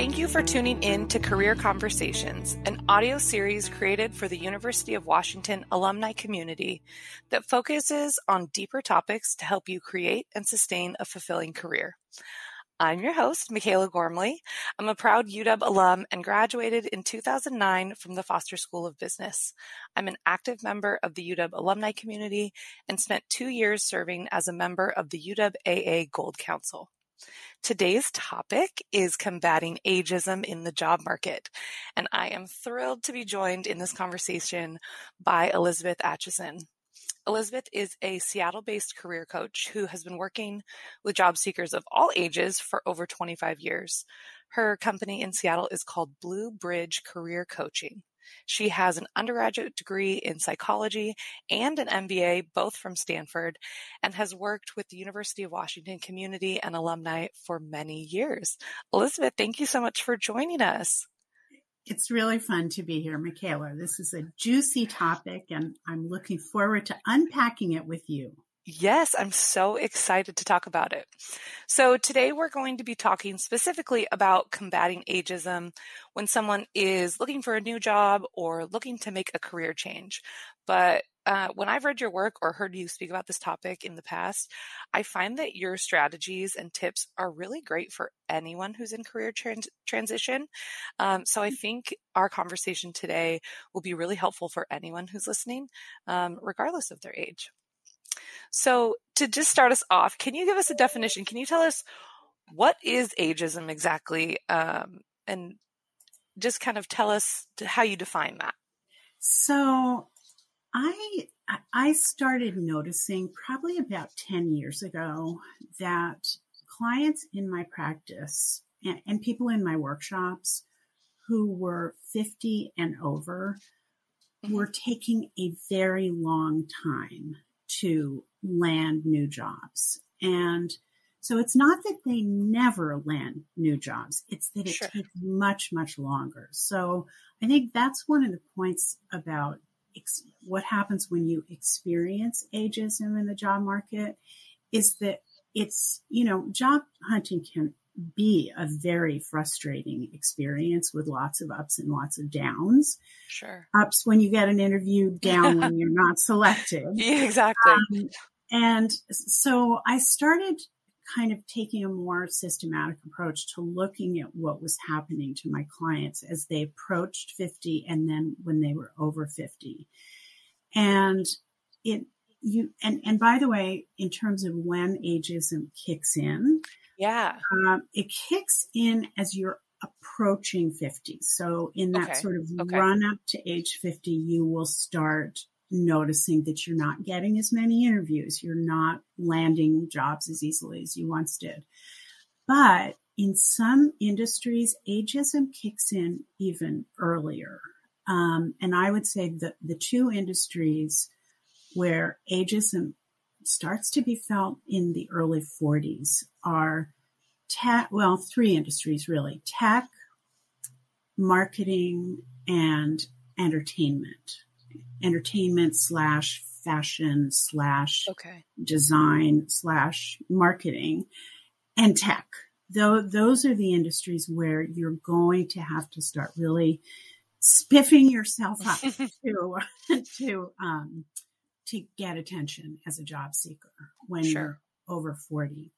Thank you for tuning in to Career Conversations, an audio series created for the University of Washington alumni community that focuses on deeper topics to help you create and sustain a fulfilling career. I'm your host, Michaela Gormley. I'm a proud UW alum and graduated in 2009 from the Foster School of Business. I'm an active member of the UW alumni community and spent two years serving as a member of the UW AA Gold Council. Today's topic is combating ageism in the job market, and I am thrilled to be joined in this conversation by Elizabeth Atcheson. Elizabeth is a Seattle based career coach who has been working with job seekers of all ages for over 25 years. Her company in Seattle is called Blue Bridge Career Coaching. She has an undergraduate degree in psychology and an MBA, both from Stanford, and has worked with the University of Washington community and alumni for many years. Elizabeth, thank you so much for joining us. It's really fun to be here, Michaela. This is a juicy topic, and I'm looking forward to unpacking it with you. Yes, I'm so excited to talk about it. So, today we're going to be talking specifically about combating ageism when someone is looking for a new job or looking to make a career change. But uh, when I've read your work or heard you speak about this topic in the past, I find that your strategies and tips are really great for anyone who's in career trans- transition. Um, so I mm. think our conversation today will be really helpful for anyone who's listening, um, regardless of their age. So to just start us off, can you give us a definition? Can you tell us what is ageism exactly? Um, and just kind of tell us how you define that. So I I started noticing probably about 10 years ago that clients in my practice and, and people in my workshops who were 50 and over mm-hmm. were taking a very long time to land new jobs. And so it's not that they never land new jobs. It's that it sure. takes much, much longer. So I think that's one of the points about ex- what happens when you experience ageism in the job market is that it's, you know, job hunting can be a very frustrating experience with lots of ups and lots of downs. Sure. Ups when you get an interview, down when you're not selected. Yeah, exactly. Um, and so I started kind of taking a more systematic approach to looking at what was happening to my clients as they approached 50 and then when they were over 50. And it, you, and, and by the way, in terms of when ageism kicks in, yeah, um, it kicks in as you're approaching 50. So in that okay. sort of okay. run up to age 50, you will start noticing that you're not getting as many interviews. You're not landing jobs as easily as you once did. But in some industries, ageism kicks in even earlier. Um, and I would say that the two industries where ageism starts to be felt in the early 40s are tech, well, three industries really tech, marketing, and entertainment entertainment slash fashion slash okay. design slash marketing and tech. Though those are the industries where you're going to have to start really spiffing yourself up to to um, to get attention as a job seeker when sure. you're over 40.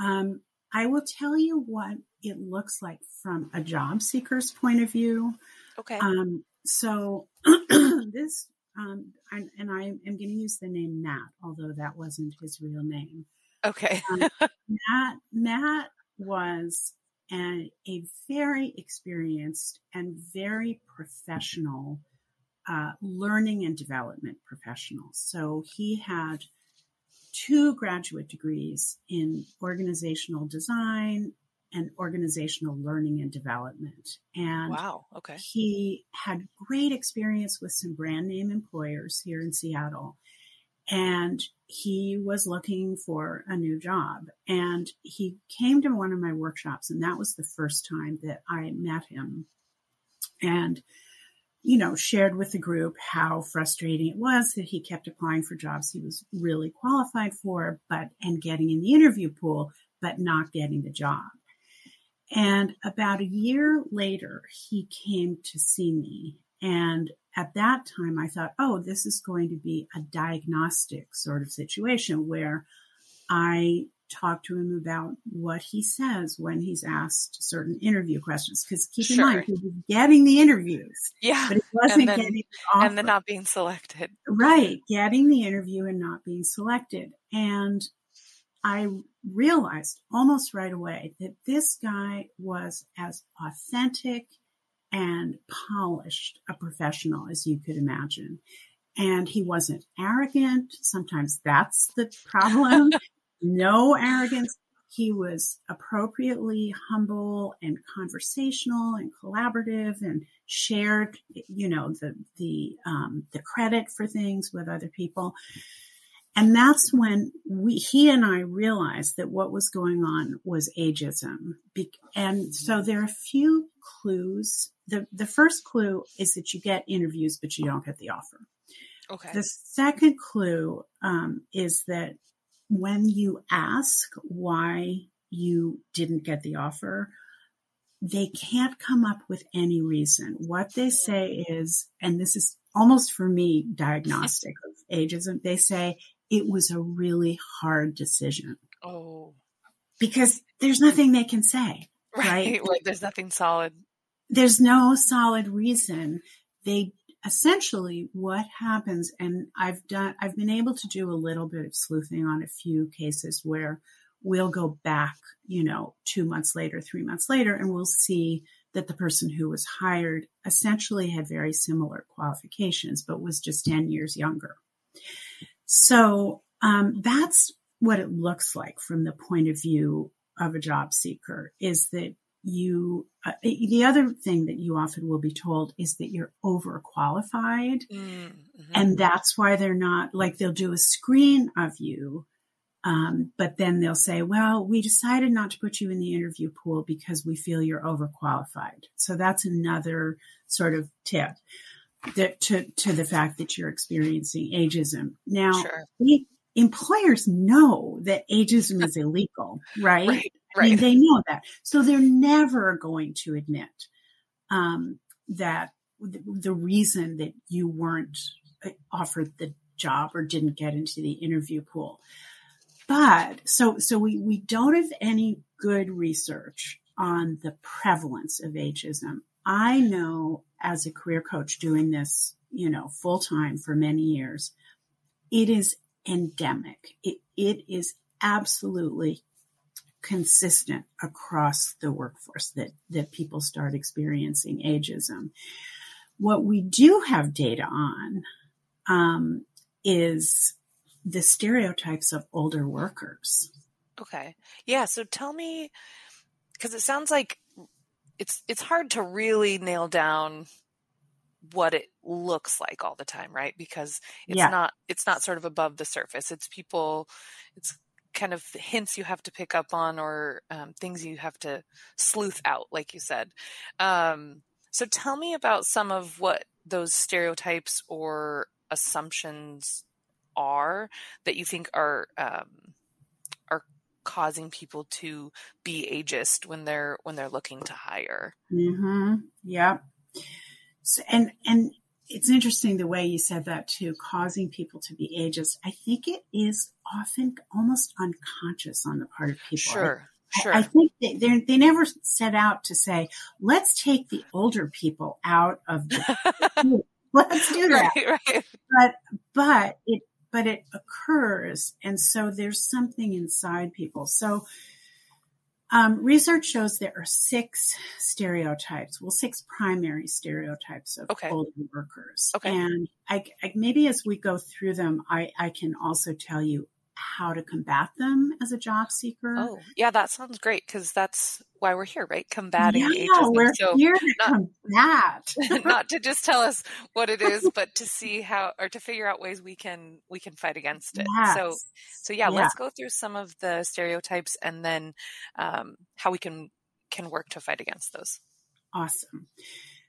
Um, I will tell you what it looks like from a job seeker's point of view. Okay. Um, so this, um, I, and I am going to use the name Matt, although that wasn't his real name. Okay. um, Matt, Matt was an, a very experienced and very professional uh, learning and development professional. So he had two graduate degrees in organizational design and organizational learning and development. And wow, okay. He had great experience with some brand name employers here in Seattle. And he was looking for a new job. And he came to one of my workshops, and that was the first time that I met him. And you know, shared with the group how frustrating it was that he kept applying for jobs he was really qualified for, but, and getting in the interview pool, but not getting the job. And about a year later, he came to see me. And at that time, I thought, oh, this is going to be a diagnostic sort of situation where I talk to him about what he says when he's asked certain interview questions. Because keep sure. in mind, he was getting the interviews. Yeah. But he wasn't and then, getting the. And then not being selected. Right. Getting the interview and not being selected. And I realized almost right away that this guy was as authentic and polished a professional as you could imagine. And he wasn't arrogant. Sometimes that's the problem. no arrogance. He was appropriately humble and conversational and collaborative and shared, you know, the, the, um, the credit for things with other people. And that's when we, he and I realized that what was going on was ageism. And so there are a few clues. The, the first clue is that you get interviews, but you don't get the offer. Okay. The second clue um, is that when you ask why you didn't get the offer, they can't come up with any reason. What they say is, and this is almost for me diagnostic of ageism, they say it was a really hard decision. Oh. Because there's nothing they can say. Right. right. There's nothing solid. There's no solid reason. They essentially what happens, and I've done, I've been able to do a little bit of sleuthing on a few cases where we'll go back, you know, two months later, three months later, and we'll see that the person who was hired essentially had very similar qualifications, but was just 10 years younger. So um, that's what it looks like from the point of view of a job seeker is that you uh, the other thing that you often will be told is that you're overqualified. Mm-hmm. and that's why they're not like they'll do a screen of you um, but then they'll say well we decided not to put you in the interview pool because we feel you're overqualified. So that's another sort of tip that to to the fact that you're experiencing ageism. Now sure. we, employers know that ageism is illegal right, right Right. I mean, they know that. So they're never going to admit um, that the, the reason that you weren't uh, offered the job or didn't get into the interview pool. But so, so we, we don't have any good research on the prevalence of ageism. I know as a career coach doing this, you know, full time for many years, it is endemic. It, it is absolutely consistent across the workforce that, that people start experiencing ageism. What we do have data on um, is the stereotypes of older workers. Okay. Yeah. So tell me, because it sounds like it's it's hard to really nail down what it looks like all the time, right? Because it's yeah. not it's not sort of above the surface. It's people. It's kind of hints you have to pick up on or um, things you have to sleuth out, like you said. Um, so tell me about some of what those stereotypes or assumptions are that you think are um, are causing people to be ageist when they're when they're looking to hire. Mm-hmm. Yeah. So, and and it's interesting the way you said that too, causing people to be ageist. I think it is often almost unconscious on the part of people. Sure. I, sure. I, think they, they never set out to say, let's take the older people out of the, let's do that. Right, right. But, but it, but it occurs. And so there's something inside people. So, um, research shows there are six stereotypes, well, six primary stereotypes of okay. older workers. Okay. And I, I, maybe as we go through them, I, I can also tell you how to combat them as a job seeker. Oh, yeah, that sounds great because that's why we're here, right? Combating yeah, ageism. we're so here to not, combat. not to just tell us what it is, but to see how or to figure out ways we can we can fight against it. Yes. So, so yeah, yeah, let's go through some of the stereotypes and then um, how we can can work to fight against those. Awesome.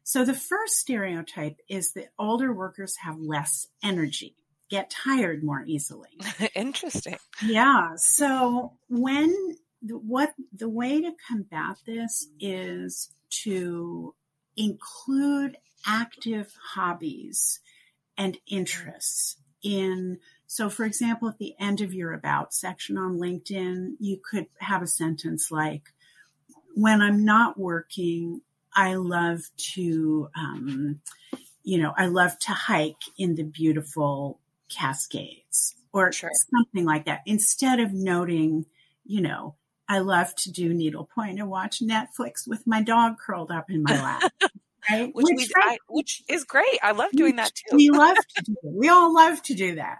So the first stereotype is that older workers have less energy, get tired more easily. Interesting. Yeah. So when the, what the way to combat this is to include active hobbies and interests in so for example at the end of your about section on linkedin you could have a sentence like when i'm not working i love to um, you know i love to hike in the beautiful cascades or sure. something like that instead of noting you know I love to do needlepoint and watch Netflix with my dog curled up in my lap. Right? Which, which, we, I, which is great. I love doing that too. we love to do. We all love to do that.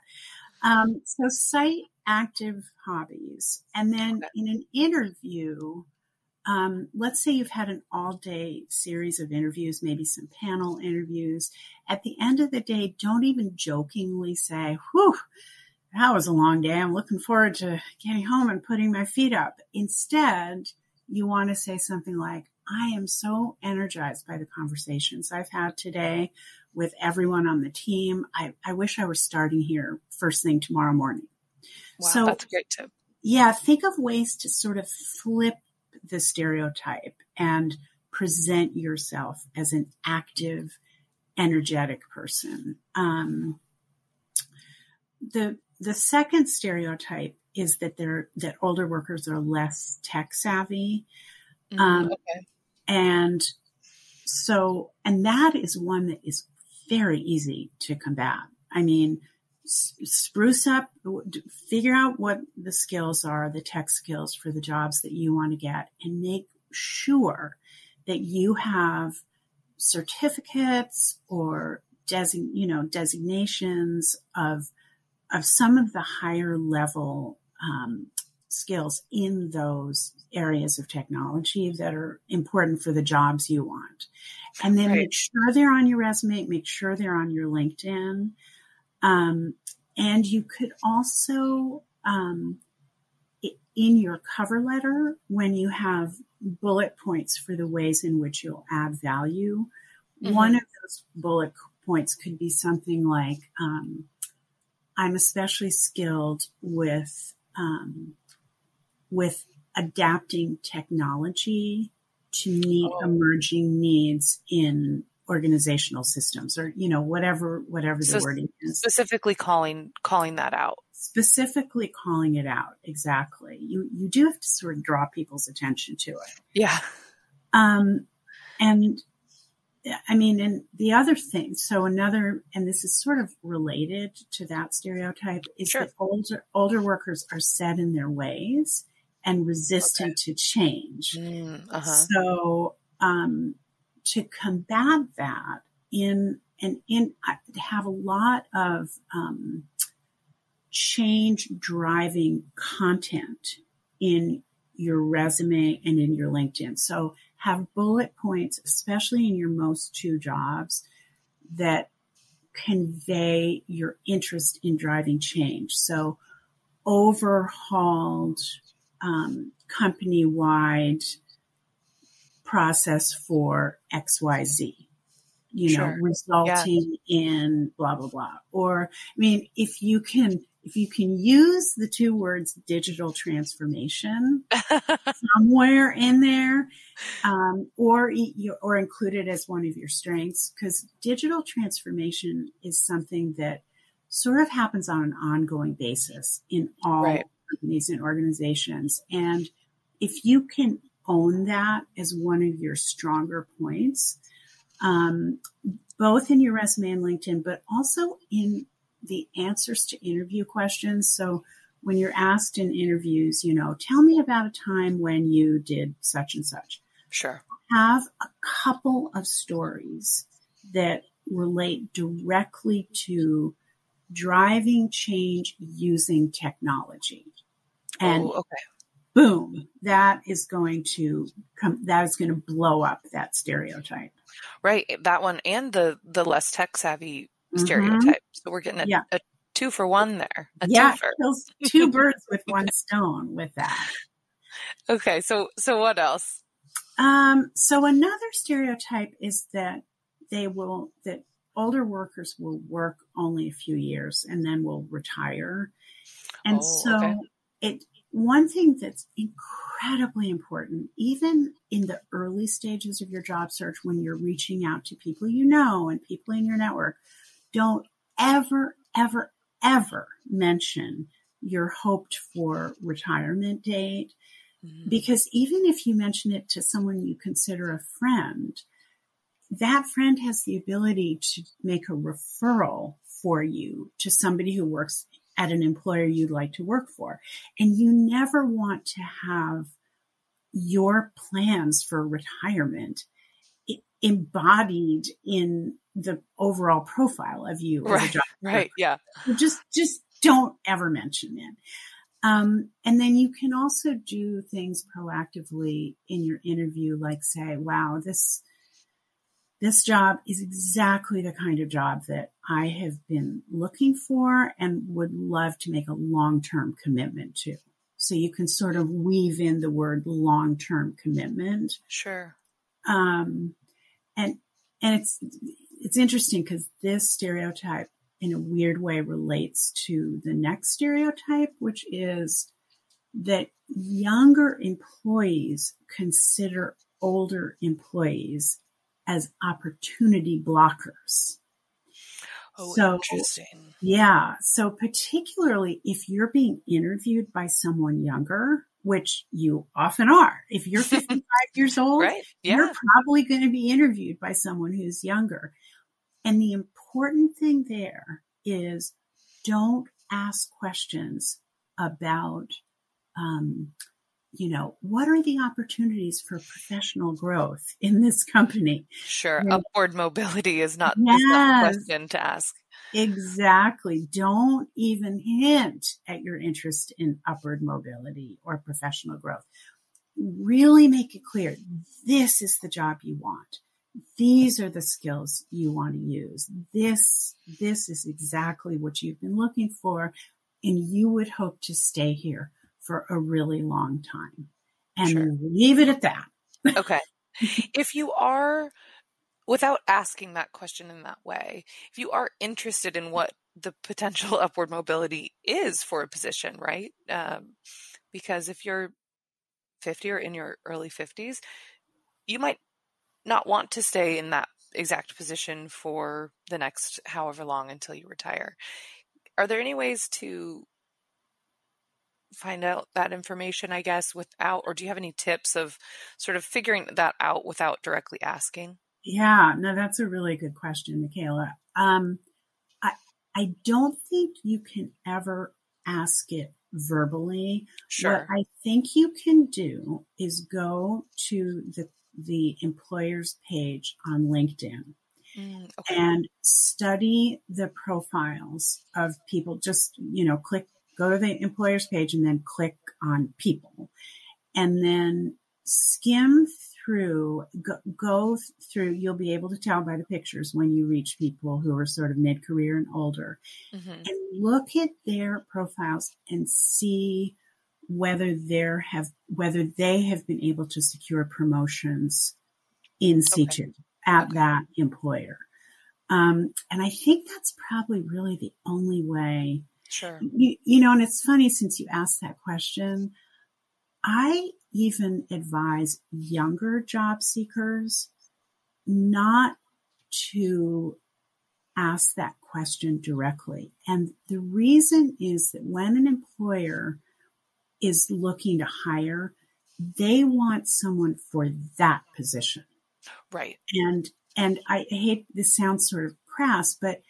Um, so cite active hobbies. And then in an interview, um, let's say you've had an all day series of interviews, maybe some panel interviews. At the end of the day, don't even jokingly say, whew, that was a long day. I'm looking forward to getting home and putting my feet up. Instead, you want to say something like, I am so energized by the conversations I've had today with everyone on the team. I, I wish I were starting here first thing tomorrow morning. Wow, so, that's a great tip. Yeah, think of ways to sort of flip the stereotype and present yourself as an active, energetic person. Um, the the second stereotype is that they're that older workers are less tech savvy. Mm, um, okay. And so, and that is one that is very easy to combat. I mean, spruce up, figure out what the skills are, the tech skills for the jobs that you want to get, and make sure that you have certificates or design, you know, designations of of some of the higher level um, skills in those areas of technology that are important for the jobs you want. And then right. make sure they're on your resume, make sure they're on your LinkedIn. Um, and you could also, um, in your cover letter, when you have bullet points for the ways in which you'll add value, mm-hmm. one of those bullet points could be something like, um, I'm especially skilled with um, with adapting technology to meet oh. emerging needs in organizational systems or you know whatever whatever the so wording is specifically calling calling that out specifically calling it out exactly you you do have to sort of draw people's attention to it yeah um and I mean, and the other thing, so another, and this is sort of related to that stereotype, is sure. that older older workers are set in their ways and resistant okay. to change. Mm, uh-huh. So, um, to combat that, in and in have a lot of um, change driving content in your resume and in your LinkedIn. So have bullet points, especially in your most two jobs, that convey your interest in driving change. So, overhauled um, company wide process for XYZ, you sure. know, resulting yeah. in blah, blah, blah. Or, I mean, if you can if you can use the two words digital transformation somewhere in there, um, or or include it as one of your strengths, because digital transformation is something that sort of happens on an ongoing basis in all right. companies and organizations, and if you can own that as one of your stronger points, um, both in your resume and LinkedIn, but also in the answers to interview questions. So when you're asked in interviews, you know, tell me about a time when you did such and such. Sure. Have a couple of stories that relate directly to driving change using technology. And oh, okay. Boom, that is going to come, that is going to blow up that stereotype. Right. That one and the, the less tech savvy Mm-hmm. stereotype. So we're getting a, yeah. a, two for one there. yeah, kills two birds with one stone with that. Okay, so so what else? Um, so another stereotype is that they will that older workers will work only a few years and then will retire. And Oh, so okay. it one thing that's incredibly important, even in the early stages of your job search when you're reaching out to people you know and people in your network, don't ever, ever, ever mention your hoped for retirement date Mhm. because even if you mention it to someone you consider a friend, that friend has the ability to make a referral for you to somebody who works at an employer you'd like to work for. And you never want to have your plans for retirement embodied in the overall profile of you Right, job right. Yeah. so just just don't ever mention it. Um, and then you can also do things proactively in your interview, like say, "Wow, this this job is exactly the kind of job that I have been looking for and would love to make a long term commitment to." So you can sort of weave in the word long term commitment Sure. um, and and it's it's interesting because this stereotype in a weird way relates to the next stereotype which is that younger employees consider older employees as opportunity blockers Oh, So- interesting. yeah. So particularly if you're being interviewed by someone younger, which you often are, if you're 55 years old, Right. you're probably going to be interviewed by someone who's younger. And the important thing there is don't ask questions about, um, you know, what are the opportunities for professional growth in this company? Sure. Yeah. Upward mobility is not, is not the question to ask. Exactly. Don't even hint at your interest in upward mobility or professional growth. Really make it clear this is the job you want. These are the skills you want to use. This, this is exactly what you've been looking for. And you would hope to stay here for a really long time and Sure. leave it at that. Okay. if you are, without asking that question in that way, if you are interested in what the potential upward mobility is for a position, right? Um, because if you're 50 or in your early 50s, you might not want to stay in that exact position for the next however long until you retire. Are there any ways to find out that information, I guess, without, or do you have any tips of sort of figuring that out without directly asking? Yeah, no, that's a really good question, Michaela. Um, I I don't think you can ever ask it verbally. Sure. What I think you can do is go to the the employer's page on LinkedIn Mm, okay. and study the profiles of people. Just, you know, click, go to the employer's page and then click on people and then skim through, go, go through, you'll be able to tell by the pictures when you reach people who are sort of mid career and older hmm and look at their profiles and see whether there have whether they have been able to secure promotions in situ at Okay. that employer. Um, and I think that's probably really the only way. Sure. You, you know, and it's funny since you asked that question. I even advise younger job seekers not to ask that question directly. And the reason is that when an employer is looking to hire, they want someone for that position. Right. And and I hate this sounds sort of crass, but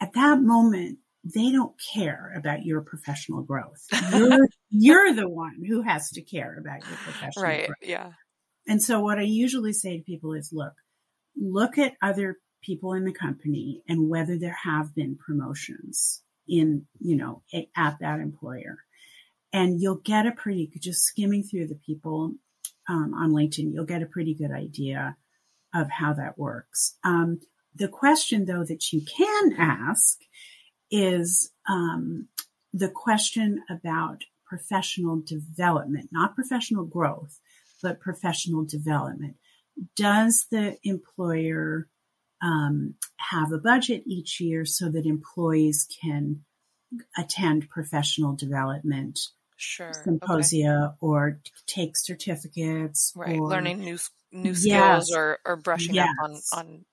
at that moment, they don't care about your professional growth. You're you're the one who has to care about your professional Right. growth. Yeah. And so what I usually say to people is look, look at other people in the company and whether there have been promotions in, you know, at that employer. And you'll get a pretty, just skimming through the people um, on LinkedIn, you'll get a pretty good idea of how that works. Um, the question though that you can ask is um, the question about professional development, not professional growth, but professional development. Does the employer um, have a budget each year so that employees can attend professional development sure symposia okay. or take certificates right or, learning new new skills yes. or or brushing yes. up on on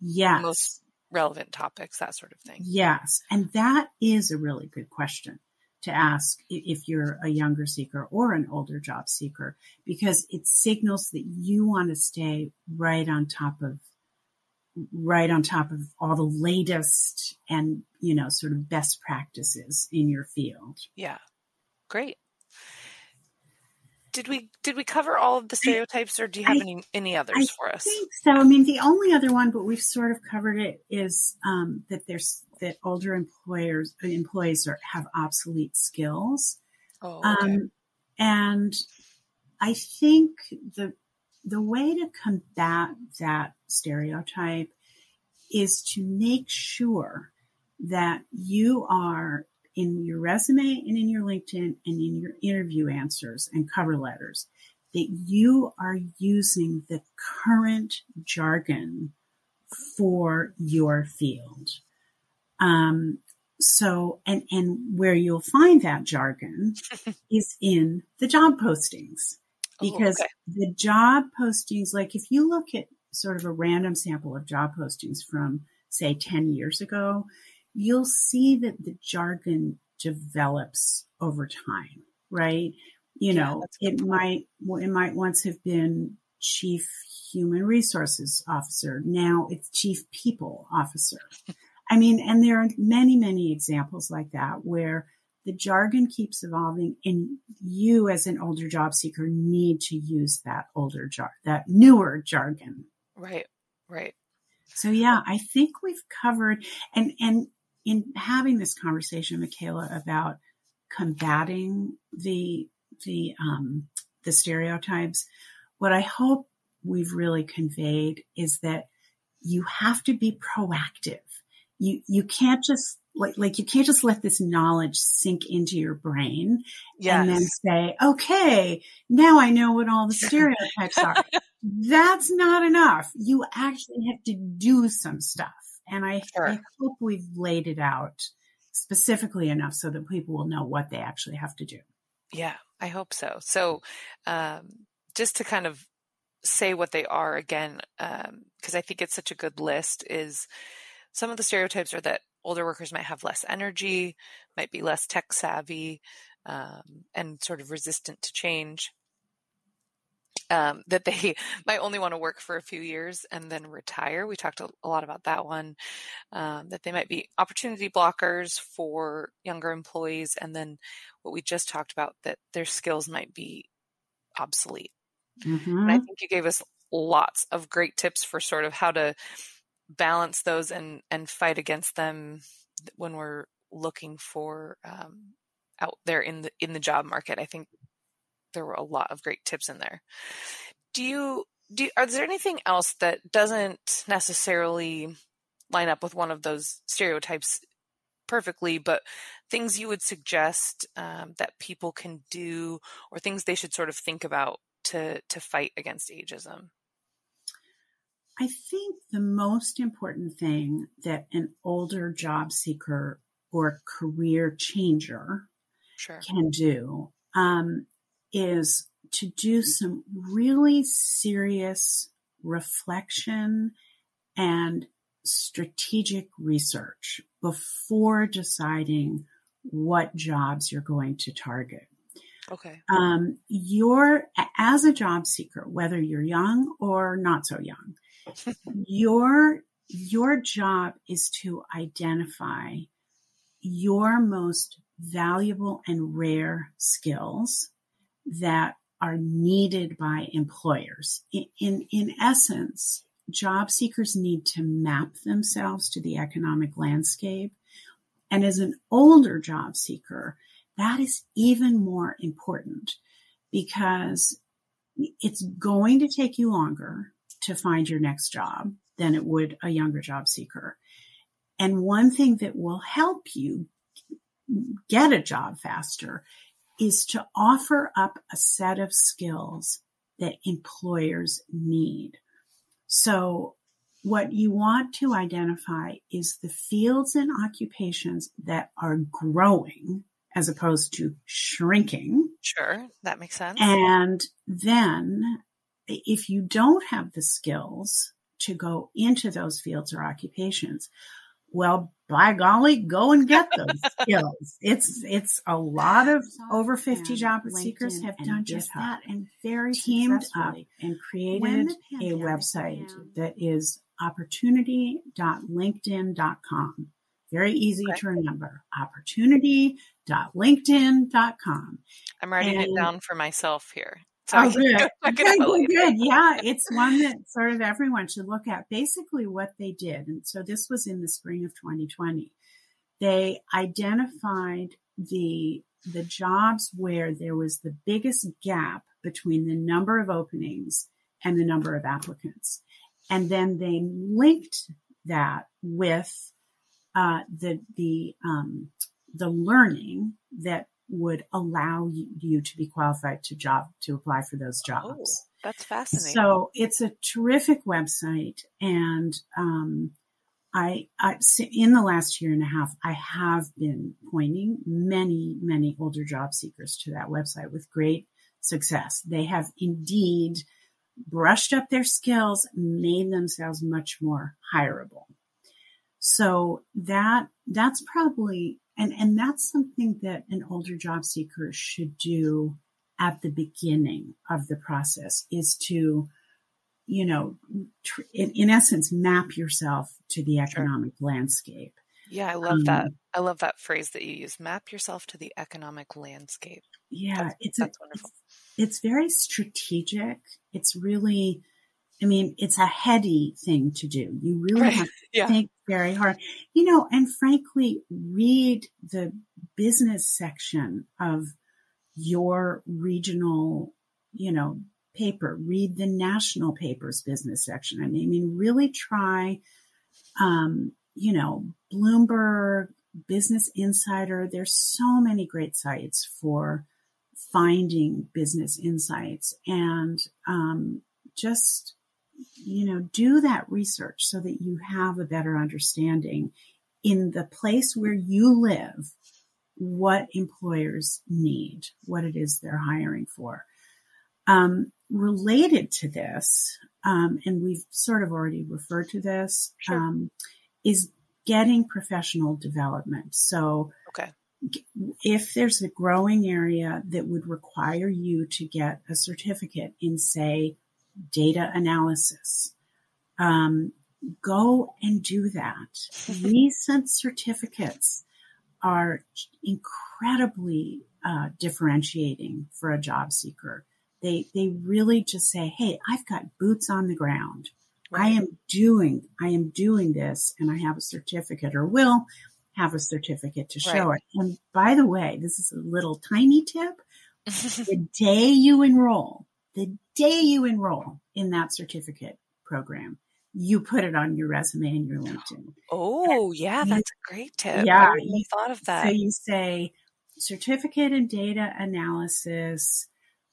yes. most relevant topics that sort of thing. Yes and that is a really good question to ask if you're a younger seeker or an older job seeker because it signals that you want to stay right on top of right on top of all the latest and you know sort of best practices in your field. Yeah. Great did we did we cover all of the stereotypes or do you have I, any any others I for us? I think so. I mean the only other one but we've sort of covered it is um, that there's that older employers employees are, have obsolete skills. Oh, okay. um, and i think the the way to combat that stereotype is to make sure that you are in your resume and in your LinkedIn and in your interview answers and cover letters that you are using the current jargon for your field. Um, so, and, and where you'll find that jargon is in the job postings because oh, okay. the job postings, like if you look at sort of a random sample of job postings from say 10 years ago, you'll see that the jargon develops over time, right? You yeah, know, it might, it might once have been chief human resources officer. Now it's chief people officer. I mean, and there are many, many examples like that where the jargon keeps evolving and you as an older job seeker need to use that older jar, that newer jargon. Right. Right. So yeah, I think we've covered and, and in having this conversation, Michaela, about combating the, the, um, the stereotypes, what I hope we've really conveyed is that you have to be proactive. You, you can't just like like you can't just let this knowledge sink into your brain yes. and then say, okay, now I know what all the stereotypes are. That's not enough. You actually have to do some stuff. And I, sure. I hope we've laid it out specifically enough so that people will know what they actually have to do. Yeah, I hope so. So, um, just to kind of say what they are again, because um, I think it's such a good list, is some of the stereotypes are that older workers might have less energy, might be less tech savvy, um, and sort of resistant to change. Um, that they might only want to work for a few years and then retire. We talked a, a lot about that one. Um, that they might be opportunity blockers for younger employees, and then what we just talked about that their skills might be obsolete. Mm-hmm. And I think you gave us lots of great tips for sort of how to balance those and and fight against them when we're looking for um, out there in the in the job market. I think there were a lot of great tips in there. Do you do? Are there anything else that doesn't necessarily line up with one of those stereotypes perfectly, but things you would suggest um, that people can do, or things they should sort of think about to to fight against ageism? I think the most important thing that an older job seeker or career changer sure. can do um, is to do some really serious reflection and strategic research before deciding what jobs you're going to target. Okay. Um, you're, as a job seeker, whether you're young or not so young, your your job is to identify your most valuable and rare skills that are needed by employers. In, in, in essence, job seekers need to map themselves to the economic landscape. And as an older job seeker, that is even more important because it's going to take you longer to find your next job than it would a younger job seeker. And one thing that will help you get a job faster is to offer up a set of skills that employers need. So what you want to identify is the fields and occupations that are growing as opposed to shrinking. Sure, that makes sense. And then if you don't have the skills to go into those fields or occupations, well, by golly, go and get those skills. It's it's a lot of over 50 job seekers have done just that and very teamed up and created a website that is opportunity.linkedin.com. Very easy okay. to remember. Opportunity.linkedin.com. I'm writing and, it down for myself here. So oh, good. good, good, good. Yeah, it's one that sort of everyone should look at. Basically, what they did, and so this was in the spring of 2020. They identified the the jobs where there was the biggest gap between the number of openings and the number of applicants, and then they linked that with uh, the the um, the learning that would allow you, to be qualified to job to apply for those jobs. Oh, that's fascinating. So it's a terrific website, and um, I, I in the last year and a half, I have been pointing many many older job seekers to that website with great success. They have indeed brushed up their skills, made themselves much more hireable. So that that's probably and, and that's something that an older job seeker should do at the beginning of the process is to, you know, tr- in, in, essence, map yourself to the economic sure. landscape. Yeah, I love um, that. I love that phrase that you use. Map yourself to the economic landscape. Yeah, that's, it's that's a, wonderful. It's, it's very strategic. It's really I mean, it's a heady thing to do. You really right. have to yeah. think very hard. You know, and frankly, read the business section of your regional, you know, paper. Read the national papers business section. I mean, I mean really try, um, you know, Bloomberg, Business Insider. There's so many great sites for finding business insights and um, just you know, do that research so that you have a better understanding in the place where you live, what employers need, what it is they're hiring for. Um, related to this, um, and we've sort of already referred to this, sure. um, is getting professional development. So, okay. if there's a growing area that would require you to get a certificate in, say, data analysis. Um, go and do that. Recent certificates are incredibly uh, differentiating for a job seeker. They they really just say, "Hey, I've got boots on the ground. Right. I am doing I am doing this, and I have a certificate, or will have a certificate to show right. it." And by the way, this is a little tiny tip. the day you enroll, the day you enroll in that certificate program, you put it on your resume and your LinkedIn. Oh, yeah, that's a great tip. Yeah, I you thought of that. So you say certificate in data analysis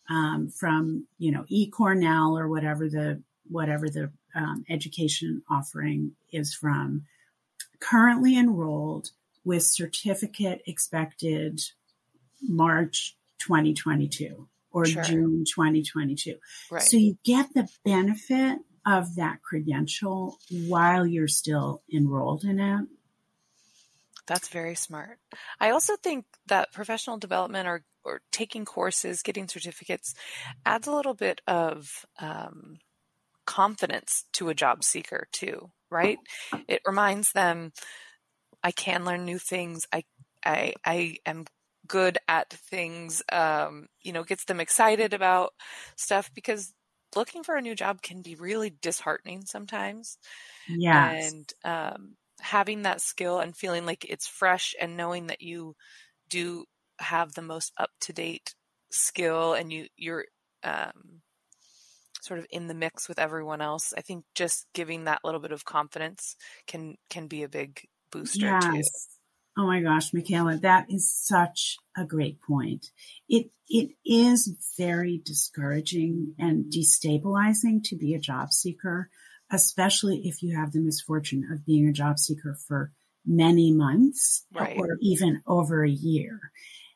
um, from you know eCornell or whatever the whatever the um, education offering is from. Currently enrolled with certificate expected March 2022 or sure. June 2022. Right. So you get the benefit of that credential while you're still enrolled in it. That's very smart. I also think that professional development or, or taking courses, getting certificates adds a little bit of um, confidence to a job seeker too, right? It reminds them, I can learn new things. I, I, I am good at things, um, you know, gets them excited about stuff because looking for a new job can be really disheartening sometimes. Yes. And um, having that skill and feeling like it's fresh and knowing that you do have the most up to date skill and you you're um, sort of in the mix with everyone else. I think just giving that little bit of confidence can can be a big booster yes. too. Oh my gosh, Michaela, that is such a great point. It it is very discouraging and destabilizing to be a job seeker, especially if you have the misfortune of being a job seeker for many months right. or even over a year.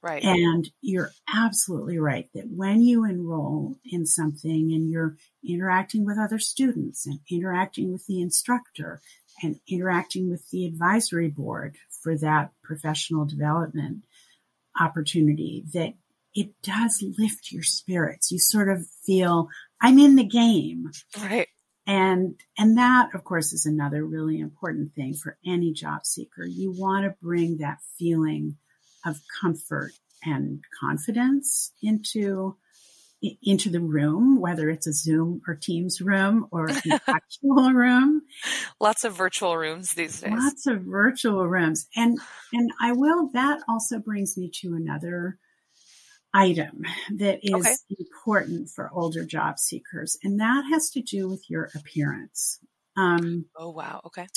Right. And you're absolutely right that when you enroll in something and you're interacting with other students and interacting with the instructor and interacting with the advisory board for that professional development opportunity, that it does lift your spirits. You sort of feel, I'm in the game. Right. And, and that of course is another really important thing for any job seeker. You want to bring that feeling of comfort and confidence into, into the room, whether it's a Zoom or Teams room or an actual room. Lots of virtual rooms these days. Lots of virtual rooms. And, and I will, that also brings me to another item that is okay. important for older job seekers, and that has to do with your appearance. Um, oh wow! Okay,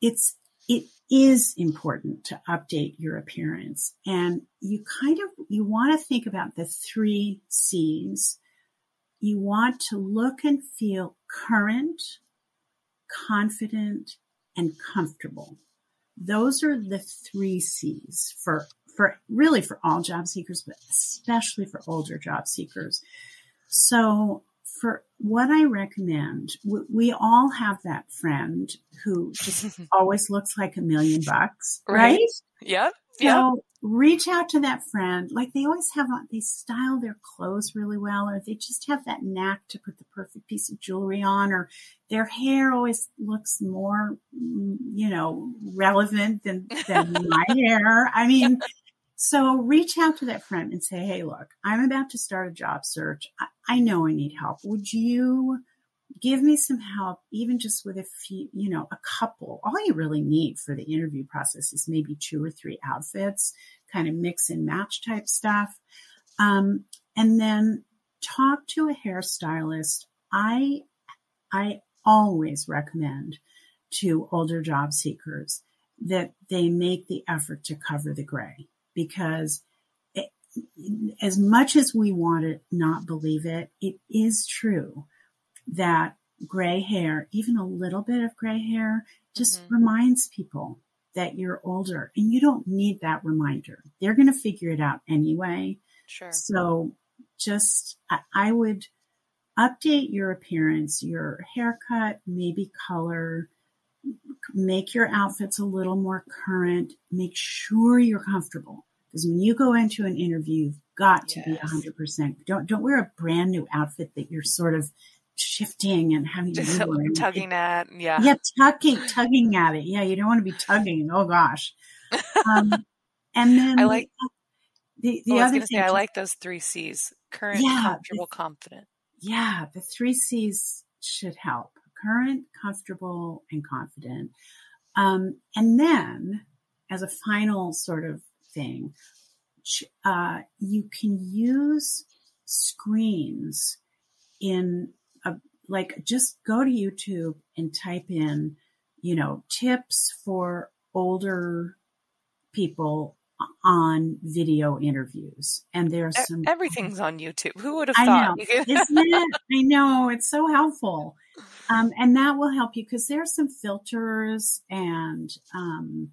it's it is important to update your appearance, and you kind of you want to think about the three C's. You want to look and feel current, confident, and comfortable. Those are the three C's for for really for all job seekers, but especially for older job seekers. So for what I recommend, we, we all have that friend who just always looks like a million bucks, right? right? Yep. So yep. reach out to that friend. Like they always have, they style their clothes really well, or they just have that knack to put the perfect piece of jewelry on, or their hair always looks more, mm, you know, relevant than, than my hair. I mean, so reach out to that friend and say, Hey, look, I'm about to start a job search. I, I know I need help. Would you give me some help, even just with a few, you know, a couple? All you really need for the interview process is maybe two or three outfits, kind of mix and match type stuff. Um, and then talk to a hairstylist. I, I always recommend to older job seekers that they make the effort to cover the gray because it, as much as we want to not believe it, it is true that gray hair, even a little bit of gray hair, just mm-hmm. reminds people that you're older and you don't need that reminder. They're going to figure it out anyway. Sure. So just, I, I would update your appearance, your haircut, maybe color, make your outfits a little more current. Make sure you're comfortable. Because when you go into an interview, you've got to yes. be 100%. Don't, don't wear a brand new outfit that you're sort of shifting and having to do tugging at. Yeah. Yeah. Tugging, tugging at it. Yeah. You don't want to be tugging. Oh gosh. Um, and then I like the, the well, other thing. Say, I like those three C's current, yeah, comfortable, the, confident. Yeah. The three C's should help current, comfortable, and confident. Um, and then as a final sort of thing, uh, you can use screens in a, like just go to YouTube and type in, you know, tips for older people on video interviews. And there's some everything's on YouTube. Who would have thought? I know, isn't it? I know it's so helpful. Um, and that will help you because there's some filters and um,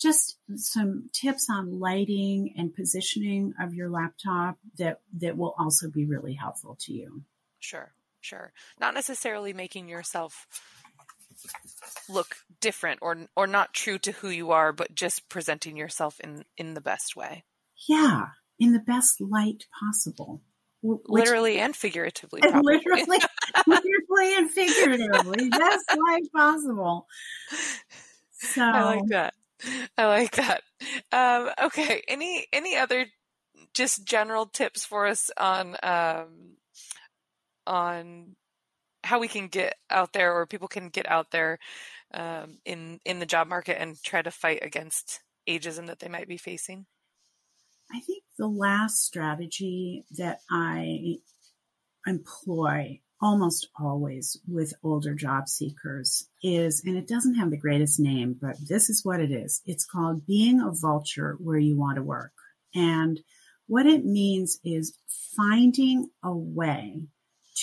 just some tips on lighting and positioning of your laptop that that will also be really helpful to you. Sure, sure. Not necessarily making yourself look different or or not true to who you are, but just presenting yourself in in the best way. Yeah, in the best light possible. Which, literally and figuratively. Probably. Literally, literally and figuratively, best light possible. So I like that. I like that. Um, okay. Any any other just general tips for us on um, on how we can get out there or people can get out there um, in in the job market and try to fight against ageism that they might be facing? I think the last strategy that I employ almost always with older job seekers is, and it doesn't have the greatest name, but this is what it is. It's called being a vulture where you want to work. And what it means is finding a way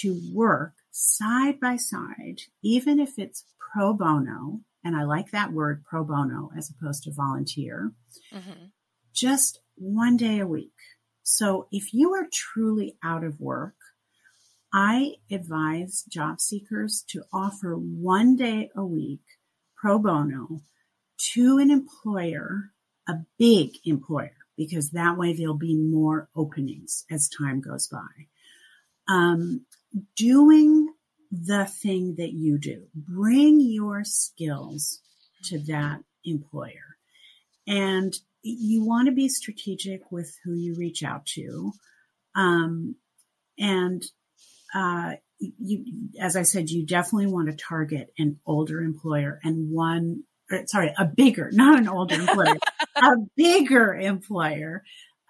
to work side by side, even if it's pro bono, and I like that word pro bono as opposed to volunteer, mm-hmm. just one day a week. So if you are truly out of work, I advise job seekers to offer one day a week pro bono to an employer, a big employer, because that way there'll be more openings as time goes by. Um, doing the thing that you do, bring your skills to that employer. And you want to be strategic with who you reach out to. Um, and, uh, you, as I said, you definitely want to target an older employer and one, or, sorry, a bigger, not an older employer, a bigger employer,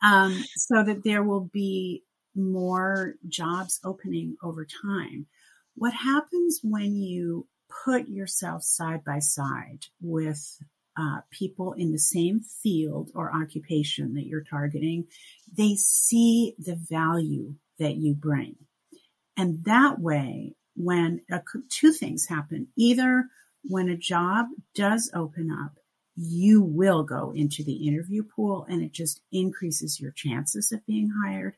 um, so that there will be more jobs opening over time. What happens when you put yourself side by side with uh, people in the same field or occupation that you're targeting, they see the value that you bring. And that way, when uh, two things happen, either when a job does open up, you will go into the interview pool and it just increases your chances of being hired.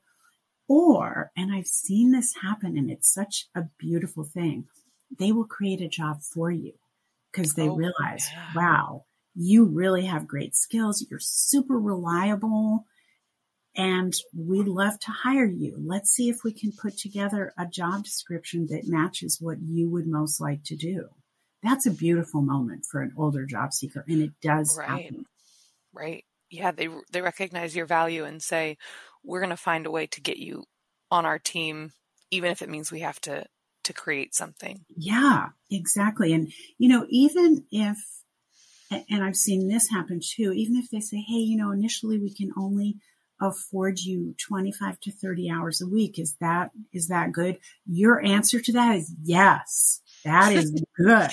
Or, and I've seen this happen and it's such a beautiful thing, they will create a job for you because they oh, realize, yeah. wow, you really have great skills. You're super reliable and we'd love to hire you. Let's see if we can put together a job description that matches what you would most like to do. That's a beautiful moment for an older job seeker and it does right. happen. Right. Yeah, they they recognize your value and say, "We're going to find a way to get you on our team even if it means we have to to create something." Yeah, exactly. And you know, even if and I've seen this happen too, even if they say, hey, you know, initially we can only afford you 25 to 30 hours a week. Is that, is that good? Your answer to that is yes, that is good.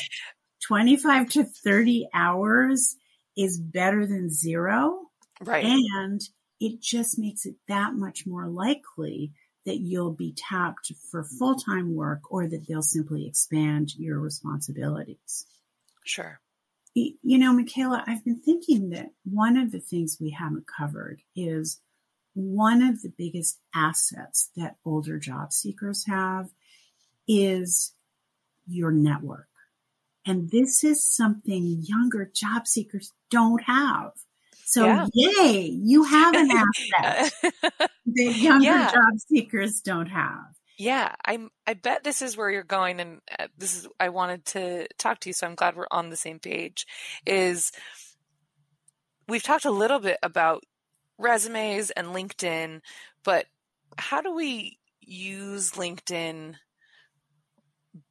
25 to 30 hours is better than zero. Right. And it just makes it that much more likely that you'll be tapped for full time work or that they'll simply expand your responsibilities. Sure. You know, Michaela, I've been thinking that one of the things we haven't covered is one of the biggest assets that older job seekers have is your network. And this is something younger job seekers don't have. So yeah. yay, you have an asset that younger yeah. job seekers don't have. Yeah, I'm. I bet this is where you're going, and uh, this is. I wanted to talk to you, so I'm glad we're on the same page. Is we've talked a little bit about resumes and LinkedIn, but how do we use LinkedIn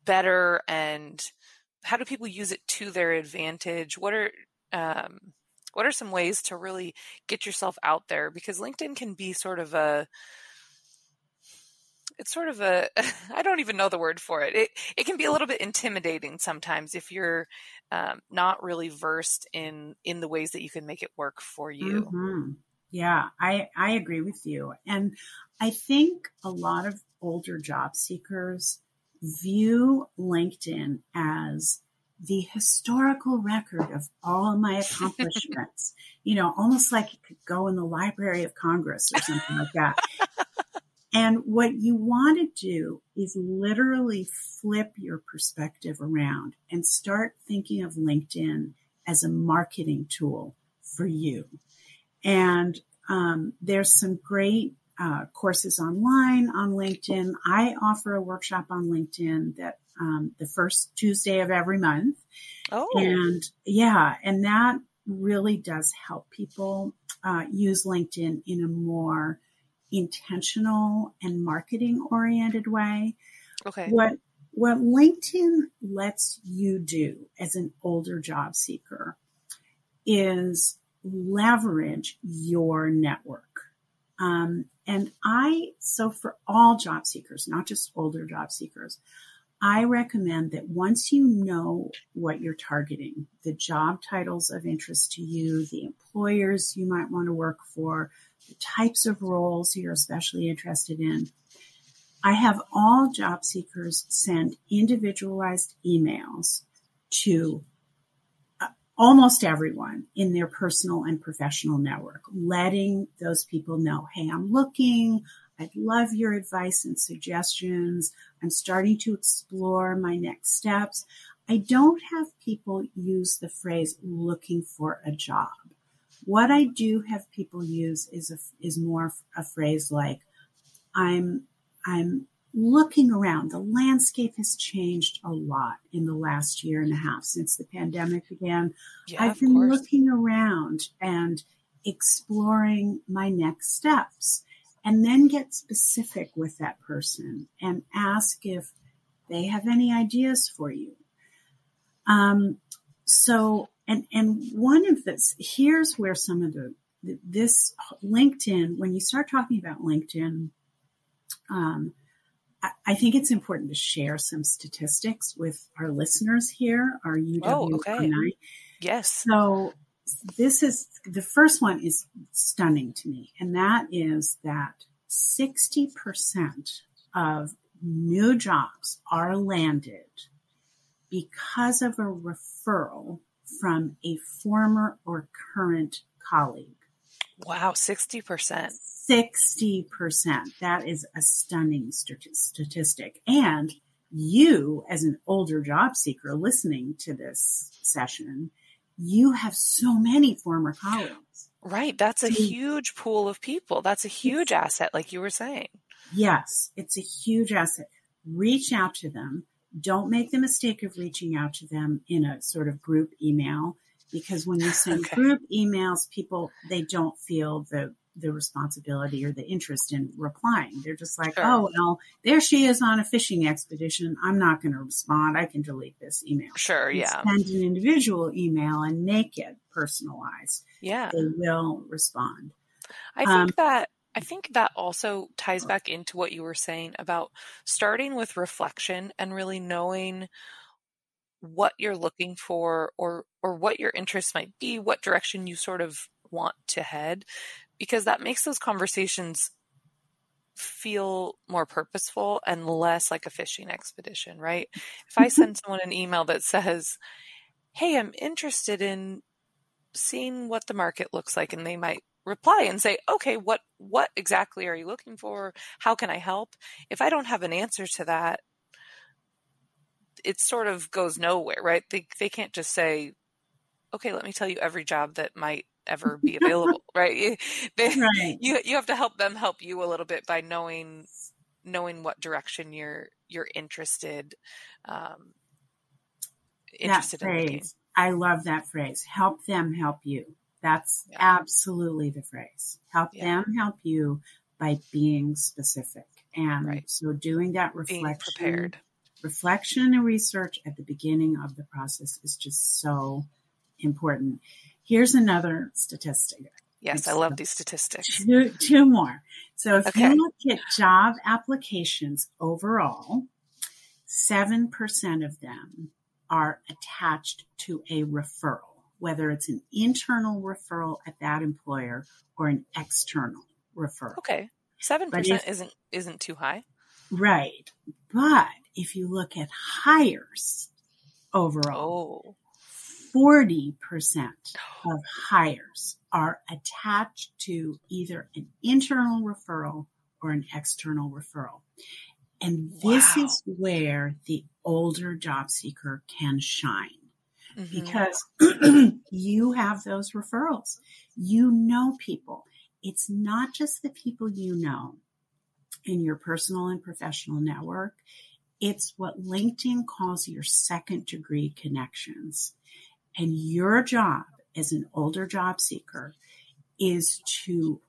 better, and how do people use it to their advantage? What are um, what are some ways to really get yourself out there? Because LinkedIn can be sort of a it's sort of a I don't even know the word for it. It it can be a little bit intimidating sometimes if you're um, not really versed in in the ways that you can make it work for you. Mm-hmm. Yeah, I I agree with you, and I think a lot of older job seekers view LinkedIn as the historical record of all my accomplishments. you know, almost like it could go in the Library of Congress or something like that. And what you want to do is literally flip your perspective around and start thinking of LinkedIn as a marketing tool for you. And um, there's some great uh, courses online on LinkedIn. I offer a workshop on LinkedIn that um, the first Tuesday of every month. Oh, and yeah, and that really does help people uh, use LinkedIn in a more intentional and marketing oriented way. Okay. What what LinkedIn lets you do as an older job seeker is leverage your network. Um, and I, so for all job seekers, not just older job seekers, I recommend that once you know what you're targeting, the job titles of interest to you, the employers you might want to work for, the types of roles you're especially interested in, I have all job seekers send individualized emails to uh, almost everyone in their personal and professional network, letting those people know, hey, I'm looking. I'd love your advice and suggestions. I'm starting to explore my next steps. I don't have people use the phrase looking for a job. What I do have people use is a, is more a phrase like I'm I'm looking around. The landscape has changed a lot in the last year and a half since the pandemic began. Yeah, I've been course. looking around and exploring my next steps and then get specific with that person and ask if they have any ideas for you. Um, so, and, and one of this, here's where some of the, this LinkedIn, when you start talking about LinkedIn, um, I think it's important to share some statistics with our listeners here, our UW oh, okay. Yes. So this is the first one is stunning to me, and that is that 60% of new jobs are landed because of a referral from a former or current colleague. Wow, 60%. 60%. That is a stunning statistic. And you, as an older job seeker listening to this session, you have so many former colleagues. Right. That's a huge pool of people. That's a huge asset, like you were saying. Yes, it's a huge asset. Reach out to them. Don't make the mistake of reaching out to them in a sort of group email because when you send okay. group emails, people, they don't feel the the responsibility or the interest in replying. They're just like, sure. oh, well, there she is on a fishing expedition. I'm not going to respond. I can delete this email. Sure, yeah. Send an individual email and make it personalized. Yeah. They will respond. I think um, that I think that also ties back into what you were saying about starting with reflection and really knowing what you're looking for or or what your interests might be, what direction you sort of want to head because that makes those conversations feel more purposeful and less like a fishing expedition, right? If I send mm-hmm. someone an email that says, Hey, I'm interested in seeing what the market looks like, and they might reply and say, Okay, what, what exactly are you looking for? How can I help? If I don't have an answer to that, it sort of goes nowhere, right? They, they can't just say, Okay, let me tell you every job that might ever be available, right? They, right? You you have to help them help you a little bit by knowing knowing what direction you're you're interested um, interested that phrase, in. I love that phrase. Help them help you. That's yeah. absolutely the phrase. Help yeah. them help you by being specific. And right. so doing that reflection, reflection and research at the beginning of the process is just so important. Here's another statistic. Yes, I love these statistics. Two, two more. So if okay. you look at job applications overall, 7% of them are attached to a referral, whether it's an internal referral at that employer or an external referral. Okay. 7% if, isn't isn't too high. Right. But if you look at hires overall, oh. 40% of hires are attached to either an internal referral or an external referral. And this wow. is where the older job seeker can shine mm-hmm. because you have those referrals. You know people. It's not just the people you know in your personal and professional network. It's what LinkedIn calls your second degree connections. And your job as an older job seeker is to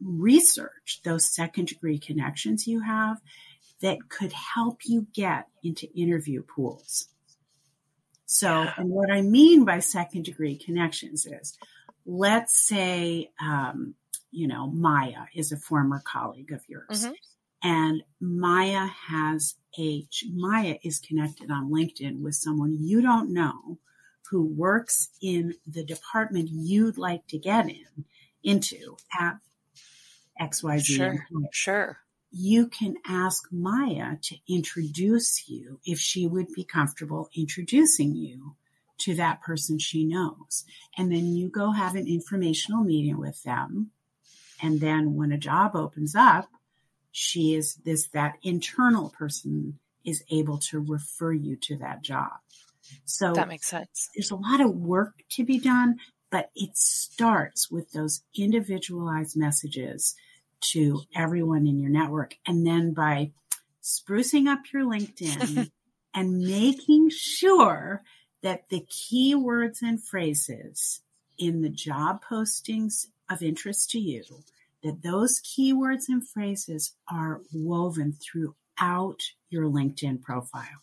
research those second degree connections you have that could help you get into interview pools. So, and what I mean by second degree connections is, let's say, um, you know, Maya is a former colleague of yours. Mm-hmm. And Maya has a, Maya is connected on LinkedIn with someone you don't know who works in the department you'd like to get in into at XYZ. Sure. Sure. you can ask Maya to introduce you if she would be comfortable introducing you to that person she knows. And then you go have an informational meeting with them. And then when a job opens up, she is this, that internal person is able to refer you to that job. So that makes sense. There's a lot of work to be done, but it starts with those individualized messages to everyone in your network. And then by sprucing up your LinkedIn and making sure that the keywords and phrases in the job postings of interest to you, that those keywords and phrases are woven throughout your LinkedIn profile.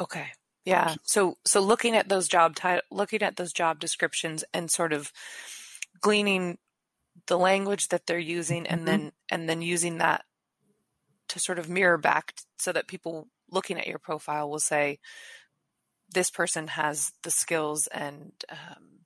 Okay. Yeah. So so looking at those job title, looking at those job descriptions and sort of gleaning the language that they're using and mm-hmm. then and then using that to sort of mirror back so that people looking at your profile will say this person has the skills and um,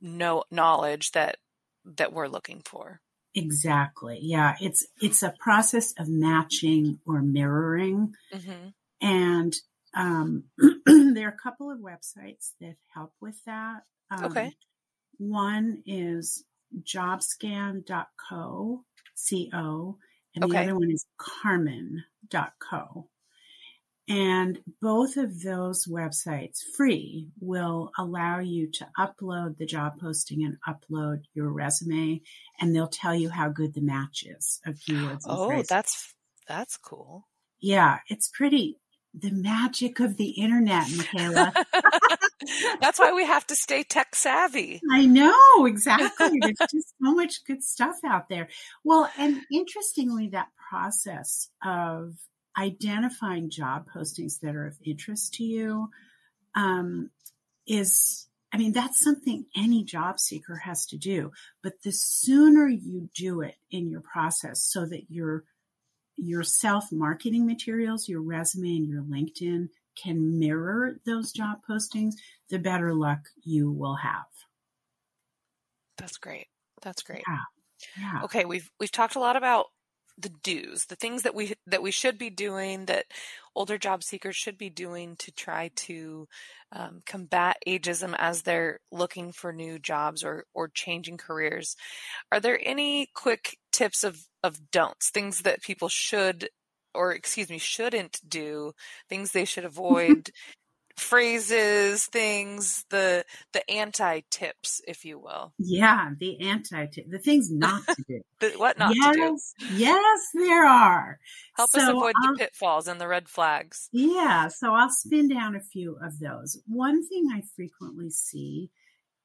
no knowledge that that we're looking for exactly yeah it's it's a process of matching or mirroring mm-hmm. and um, there are a couple of websites that help with that um, okay one is jobscan.co, C-O, and okay. the other one is carmen.co. And both of those websites, free, will allow you to upload the job posting and upload your resume, and they'll tell you how good the match is of keywords. oh, that's that's cool. Yeah, it's pretty. The magic of the internet, Michaela. That's why we have to stay tech savvy. I know, exactly. There's just so much good stuff out there. Well, and interestingly, that process of identifying job postings that are of interest to you um, is, I mean, that's something any job seeker has to do. But the sooner you do it in your process so that your your self marketing materials, your resume and your LinkedIn can mirror those job postings, the better luck you will have. That's great. That's great. Yeah. Yeah. Okay, we've we've talked a lot about the do's, the things that we that we should be doing, that older job seekers should be doing to try to um, combat ageism as they're looking for new jobs or or changing careers. Are there any quick tips of of don'ts, things that people should or excuse me, shouldn't do, things they should avoid, phrases, things, the the anti tips, if you will. Yeah, the anti tip, the things not to do. the, what not yes, to do? Yes, there are. Help so us avoid I'll, the pitfalls and the red flags. Yeah, so I'll spin down a few of those. One thing I frequently see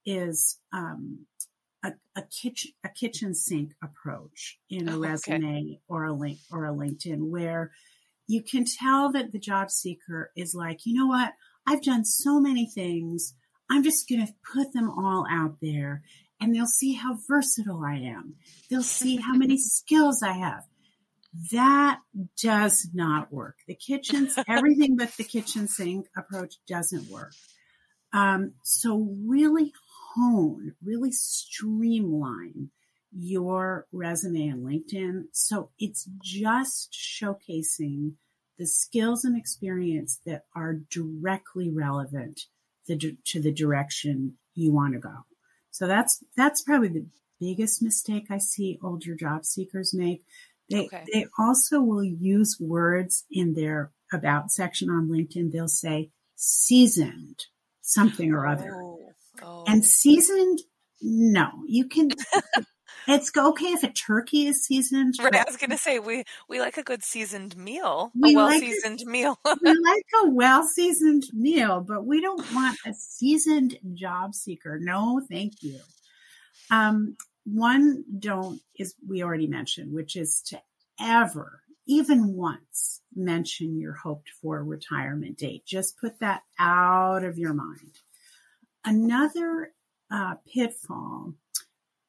is um, a, a kitchen a kitchen sink approach in a oh, resume okay. or a link or a LinkedIn where you can tell that the job seeker is like, you know what? I've done so many things. I'm just going to put them all out there and they'll see how versatile I am. They'll see how many skills I have. That does not work. The kitchen, everything but the kitchen sink approach doesn't work. Um, so really hone, really streamline your resume and LinkedIn. So it's just showcasing the skills and experience that are directly relevant to the direction you want to go. So that's, that's probably the biggest mistake I see older job seekers make. They, okay. they also will use words in their about section on LinkedIn. They'll say seasoned something or other. Oh. Oh. And seasoned, no, you can. it's okay if a turkey is seasoned. Right. I was going to say we we like a good seasoned meal, we a well seasoned like meal. we like a well seasoned meal, but we don't want a seasoned job seeker. No, thank you. Um, one don't is we already mentioned, which is to ever, even once, mention your hoped for retirement date. Just put that out of your mind. Another uh, pitfall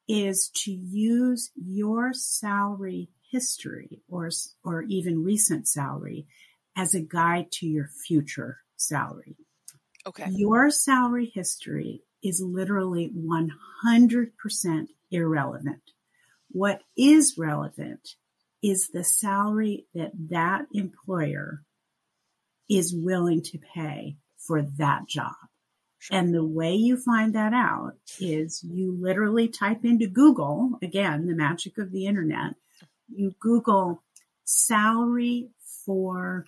is to use your salary history or, or even recent salary as a guide to your future salary. Okay. Your salary history is literally 100% irrelevant. What is relevant is the salary that that employer is willing to pay for that job. And the way you find that out is you literally type into Google, again, the magic of the internet, you Google salary for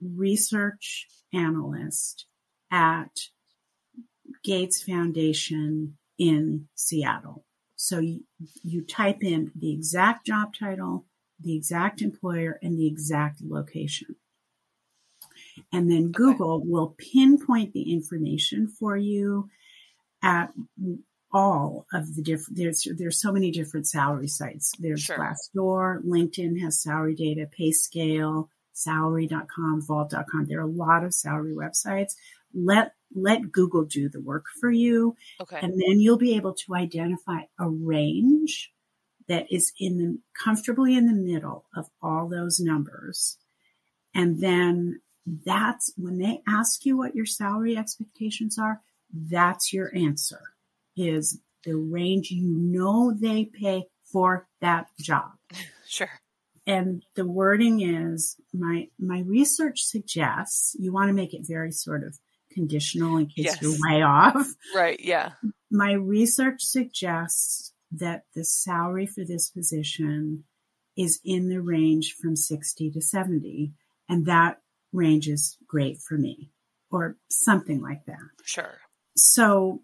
research analyst at Gates Foundation in Seattle. So you, you type in the exact job title, the exact employer, and the exact location. And then Google okay. will pinpoint the information for you at all of the different, there's, there's so many different salary sites. There's sure. Glassdoor, LinkedIn has salary data, PayScale, salary.com, vault.com. There are a lot of salary websites. Let, let Google do the work for you. Okay. And then you'll be able to identify a range that is in the comfortably in the middle of all those numbers. And then that's when they ask you what your salary expectations are, that's your answer is the range you know they pay for that job. Sure. And the wording is my my research suggests you want to make it very sort of conditional in case yes. you're way off. Right, yeah. My research suggests that the salary for this position is in the range from 60 to 70 and that range is great for me or something like that. Sure. So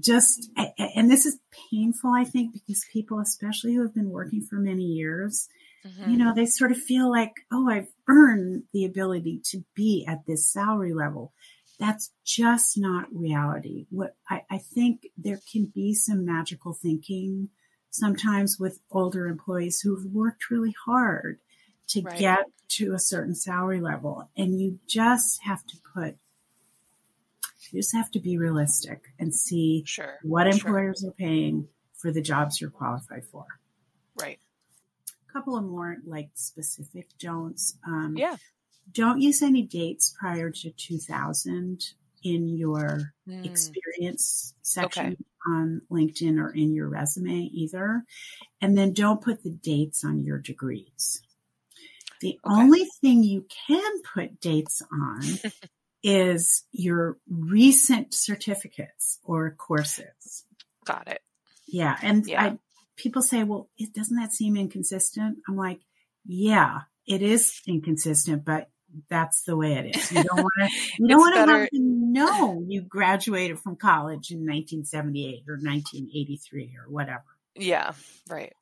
just, and this is painful, I think, because people, especially who have been working for many years, mm-hmm. you know, they sort of feel like, oh, I've earned the ability to be at this salary level. That's just not reality. What I, I think there can be some magical thinking sometimes with older employees who've worked really hard to right. get to a certain salary level. And you just have to put, you just have to be realistic and see sure. what employers sure. are paying for the jobs you're qualified for. Right. A couple of more like specific don'ts. Um, yeah. Don't use any dates prior to 2000 in your mm. experience section okay. on LinkedIn or in your resume either. And then don't put the dates on your degrees. The okay. only thing you can put dates on is your recent certificates or courses. Got it. Yeah. And yeah. I, people say, well, it, doesn't that seem inconsistent? I'm like, yeah, it is inconsistent, but that's the way it is. You don't want to, you don't want to have to know you graduated from college in 1978 or 1983 or whatever. Yeah. Right.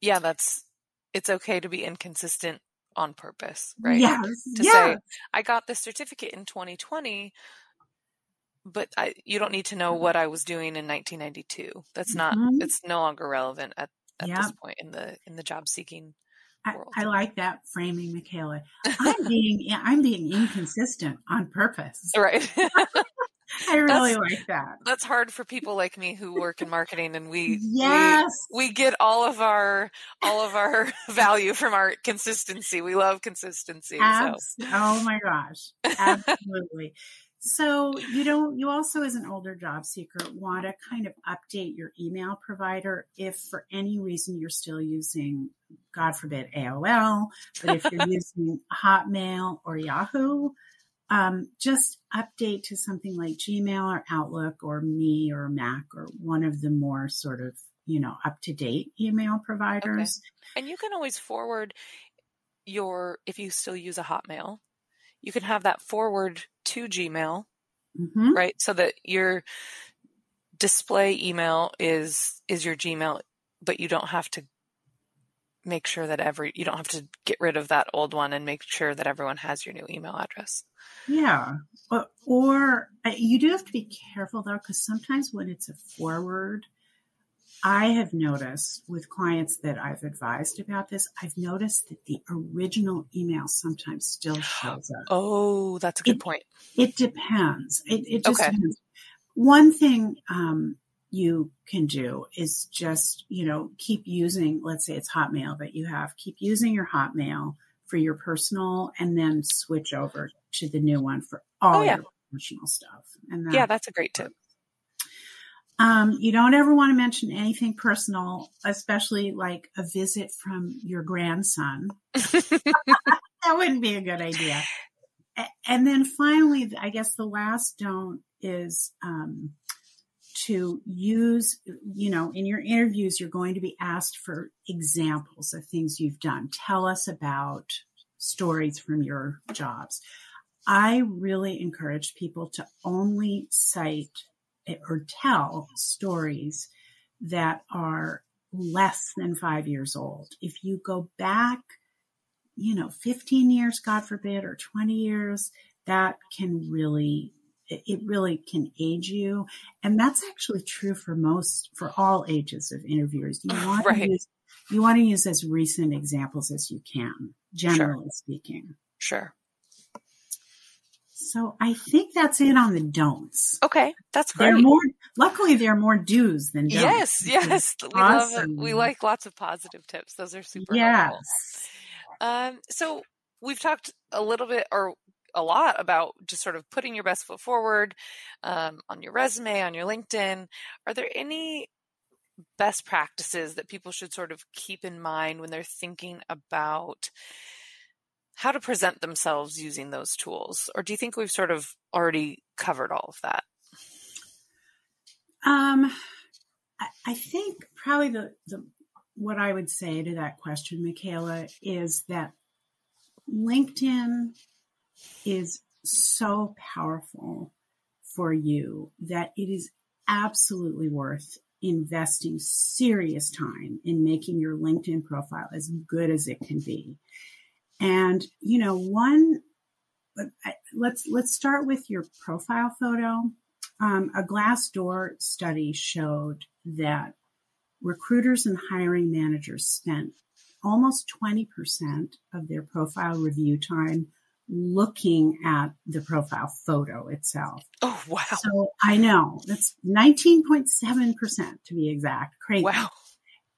Yeah. That's, it's okay to be inconsistent on purpose, right? Yes. To yeah. say, I got this certificate in 2020, but I, you don't need to know what I was doing in 1992. That's not, mm-hmm. it's no longer relevant at, at this point in the, in the job seeking I, I, like that framing, Michaela. I'm being I'm being inconsistent on purpose. Right. I really like that. That's hard for people like me who work in marketing and we yes. we, we get all of our all of our value from our consistency. We love consistency. Abs- so. Oh my gosh. Absolutely. so you don't you also as an older job seeker want to kind of update your email provider if for any reason you're still using God forbid AOL, but if you're using Hotmail or Yahoo, um, just update to something like Gmail or Outlook or me or Mac or one of the more sort of, you know, up to date email providers. Okay. And you can always forward your, if you still use a Hotmail, you can have that forward to Gmail, mm-hmm. right? So that your display email is, is your Gmail, but you don't have to make sure that every you don't have to get rid of that old one and make sure that everyone has your new email address. Yeah. Or, or uh, you do have to be careful though, because sometimes when it's a forward, I have noticed with clients that I've advised about this, I've noticed that the original email sometimes still shows up. Oh, that's a good it, point. It depends. It, it just okay. depends. One thing um, you can do is just, you know, keep using, let's say it's Hotmail that you have, keep using your Hotmail for your personal and then switch over to the new one for all oh, yeah. your professional stuff. And that, yeah, that's a great tip. Um, you don't ever want to mention anything personal, especially like a visit from your grandson. that wouldn't be a good idea. And then finally, I guess the last don't is um, to use, you know, in your interviews, you're going to be asked for examples of things you've done. Tell us about stories from your jobs. I really encourage people to only cite or tell stories that are less than five years old. If you go back, you know, 15 years, God forbid, or 20 years, that can really, it really can age you. And that's actually true for most, for all ages of interviewers. You want right. to use, you want to use as recent examples as you can, generally sure. speaking. Sure. So I think that's it on the don'ts. Okay, that's great. There more, luckily, there are more do's than don'ts. Yes, yes. We awesome. love We like lots of positive tips. Those are super yes. helpful. Um, so we've talked a little bit or a lot about just sort of putting your best foot forward um, on your resume, on your LinkedIn. Are there any best practices that people should sort of keep in mind when they're thinking about how to present themselves using those tools? Or do you think we've sort of already covered all of that? Um, I think probably the, the what I would say to that question, Michaela, is that LinkedIn is so powerful for you that it is absolutely worth investing serious time in making your LinkedIn profile as good as it can be. And, you know, one, let's, let's start with your profile photo. Um, a Glassdoor study showed that recruiters and hiring managers spent almost 20% of their profile review time looking at the profile photo itself. Oh, wow. So I know that's 19.7% to be exact. Crazy. Wow.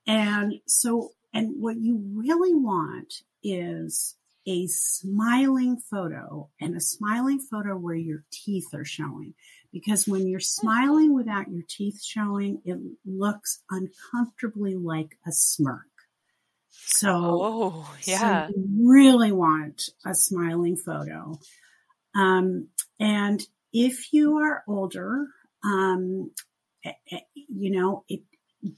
And so, and what you really want is a smiling photo and a smiling photo where your teeth are showing. Because when you're hmm. smiling without your teeth showing, it looks uncomfortably like a smirk. So, oh, yeah. So you really want a smiling photo. Um, and if you are older, um, eh, eh, you know, it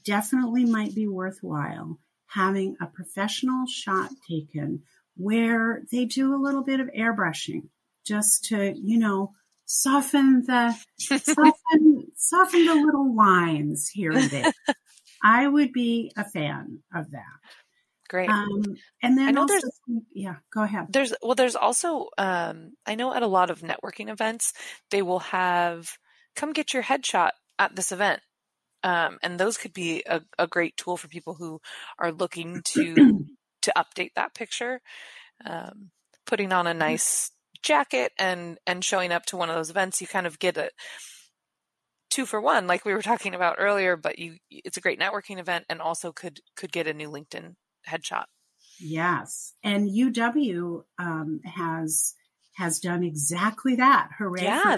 definitely might be worthwhile having a professional shot taken where they do a little bit of airbrushing just to, you know, soften the soften soften the little lines here and there. I would be a fan of that. Great. Um, and then I know also, there's, yeah, go ahead. There's well, there's also um, I know at a lot of networking events they will have come get your headshot at this event um, and those could be a, a, great tool for people who are looking to to update that picture. Um, putting on a nice jacket and and showing up to one of those events, you kind of get a two for one, like we were talking about earlier. But you, it's a great networking event, and also could could get a new LinkedIn headshot. Yes, and UW um, has has done exactly that. Hooray yeah.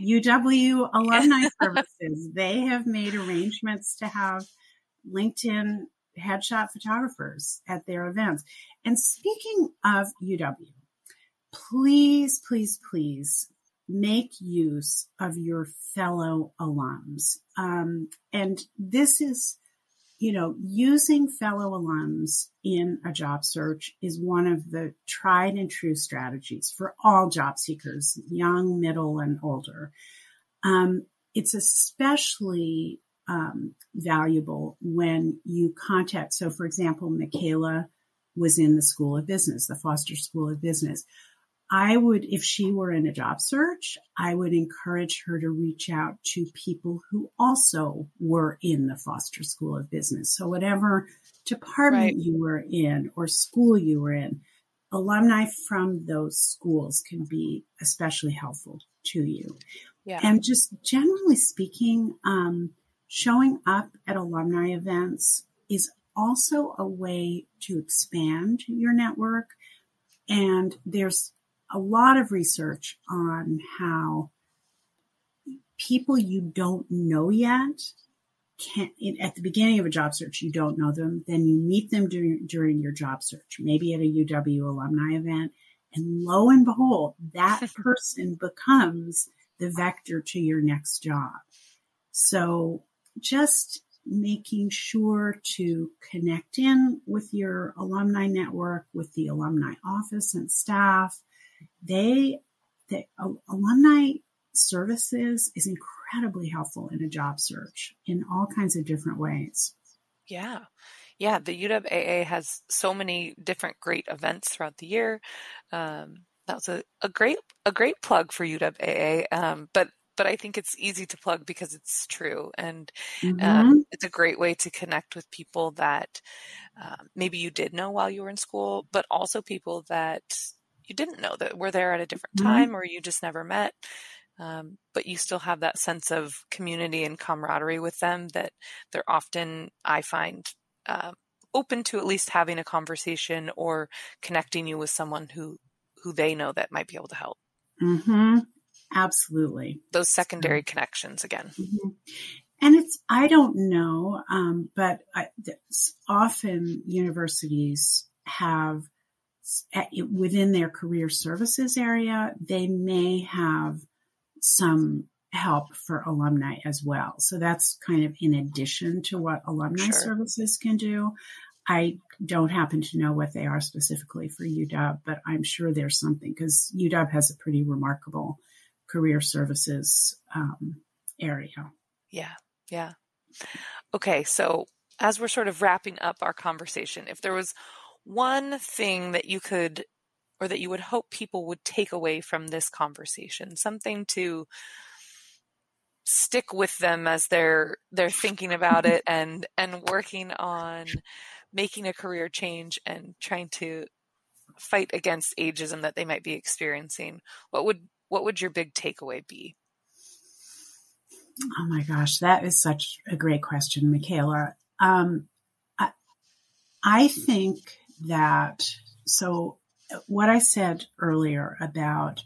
UW alumni services. They have made arrangements to have LinkedIn headshot photographers at their events. And speaking of UW, please, please, please make use of your fellow alums. Um, and this is you know, using fellow alums in a job search is one of the tried and true strategies for all job seekers, young, middle, and older. Um, it's especially um, valuable when you contact. So, for example, Michaela was in the School of Business, the Foster School of Business. I would, if she were in a job search, I would encourage her to reach out to people who also were in the Foster School of Business. So whatever department right. you were in or school you were in, alumni from those schools can be especially helpful to you. Yeah. And just generally speaking, um, showing up at alumni events is also a way to expand your network. And there's a lot of research on how people you don't know yet can at the beginning of a job search, you don't know them. Then you meet them during, during your job search, maybe at a UW alumni event. And lo and behold, that person becomes the vector to your next job. So just making sure to connect in with your alumni network, with the alumni office and staff. They, the alumni services is incredibly helpful in a job search in all kinds of different ways. Yeah. Yeah, the UW AA has so many different great events throughout the year. Um, that was a, a great a great plug for UW AA. Um, but but I think it's easy to plug because it's true and um, mm-hmm. um, it's a great way to connect with people that uh, maybe you did know while you were in school, but also people that you didn't know that were there at a different mm-hmm. time or you just never met. Um, but you still have that sense of community and camaraderie with them that they're often, I find, uh, open to at least having a conversation or connecting you with someone who who they know that might be able to help. Mm-hmm. Absolutely. Those secondary connections again. Mm-hmm. And it's, I don't know, um, but I, often universities have within their career services area, they may have some help for alumni as well. So that's kind of in addition to what alumni sure. services can do. I don't happen to know what they are specifically for UW, but I'm sure there's something because UW has a pretty remarkable career services um, area. Yeah, yeah. Okay, so as we're sort of wrapping up our conversation, if there was one thing that you could or that you would hope people would take away from this conversation, something to stick with them as they're they're thinking about it and and working on making a career change and trying to fight against ageism that they might be experiencing. What would what would your big takeaway be? Oh my gosh that is such a great question michaela. Um, I, I think that so what i said earlier about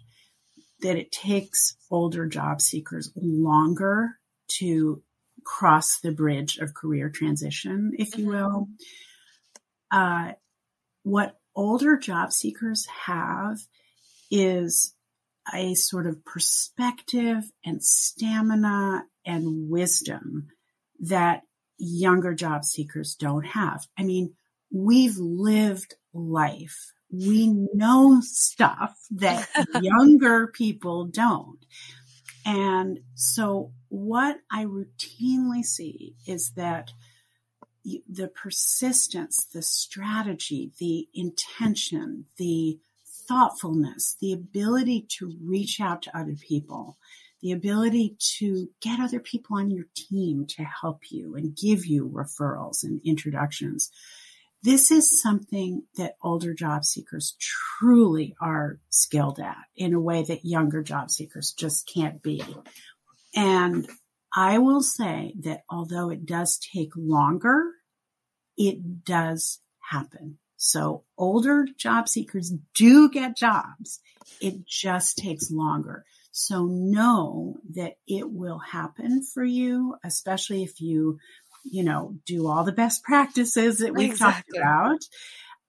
that it takes older job seekers longer to cross the bridge of career transition, if you mm-hmm. will. Uh, what older job seekers have is a sort of perspective and stamina and wisdom that younger job seekers don't have. I mean, we've lived life we know stuff that younger people don't. And so what I routinely see is that the persistence, the strategy, the intention, the thoughtfulness, the ability to reach out to other people, the ability to get other people on your team to help you and give you referrals and introductions this is something that older job seekers truly are skilled at in a way that younger job seekers just can't be. And I will say that although it does take longer, it does happen. So older job seekers do get jobs. It just takes longer. So know that it will happen for you, especially if you you know, do all the best practices that we've exactly. talked about.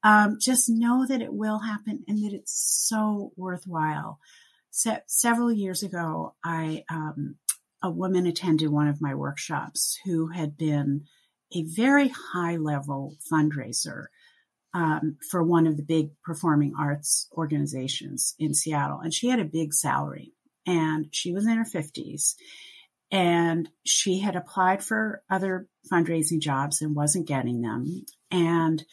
Um, just know that it will happen and that it's so worthwhile. Se- several years ago, I, um, a woman attended one of my workshops who had been a very high level fundraiser um, for one of the big performing arts organizations in Seattle. And she had a big salary and she was in her 50s and she had applied for other fundraising jobs and wasn't getting them. And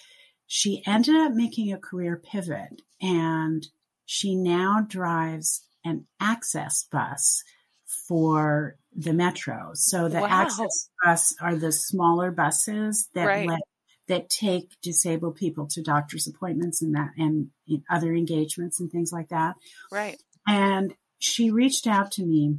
she ended up making a career pivot and she now drives an access bus for the metro. So the wow. access bus are the smaller buses that right. let that take disabled people to doctor's appointments and that and other engagements and things like that. Right. And she reached out to me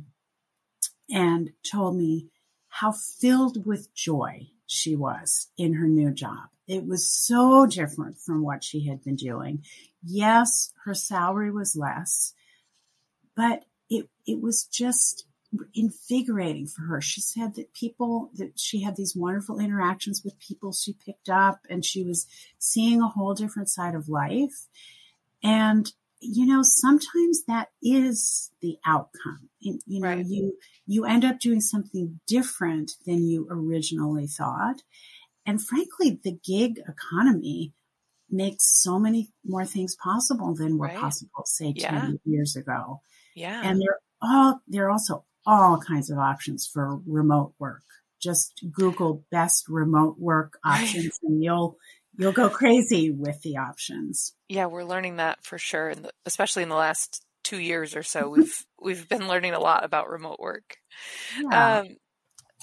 and told me how filled with joy she was in her new job. It was so different from what she had been doing. Yes, her salary was less, but it, it was just invigorating for her. She said that people, that she had these wonderful interactions with people she picked up and she was seeing a whole different side of life. And, you know, sometimes that is the outcome. You know, right. you, you end up doing something different than you originally thought. And frankly, the gig economy makes so many more things possible than were right. possible, say, yeah. 10 years ago. Yeah. And there all, there are also all kinds of options for remote work. Just Google best remote work options right. and you'll, you'll go crazy with the options. Yeah, we're learning that for sure. And especially in the last two years or so, we've, we've been learning a lot about remote work. Yeah. Um,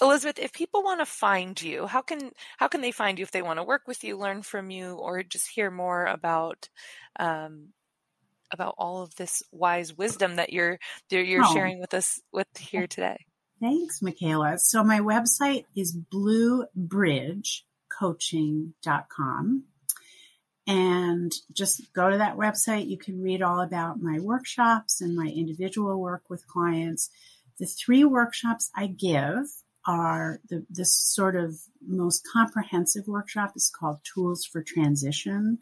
Elizabeth, if people want to find you, how can how can they find you if they want to work with you, learn from you, or just hear more about um, about all of this wise wisdom that you're that you're oh. sharing with us with here today? Thanks, Michaela. So my website is bluebridgecoaching.com. And just go to that website. You can read all about my workshops and my individual work with clients. The three workshops I give are the, this sort of most comprehensive workshop is called Tools for Transition.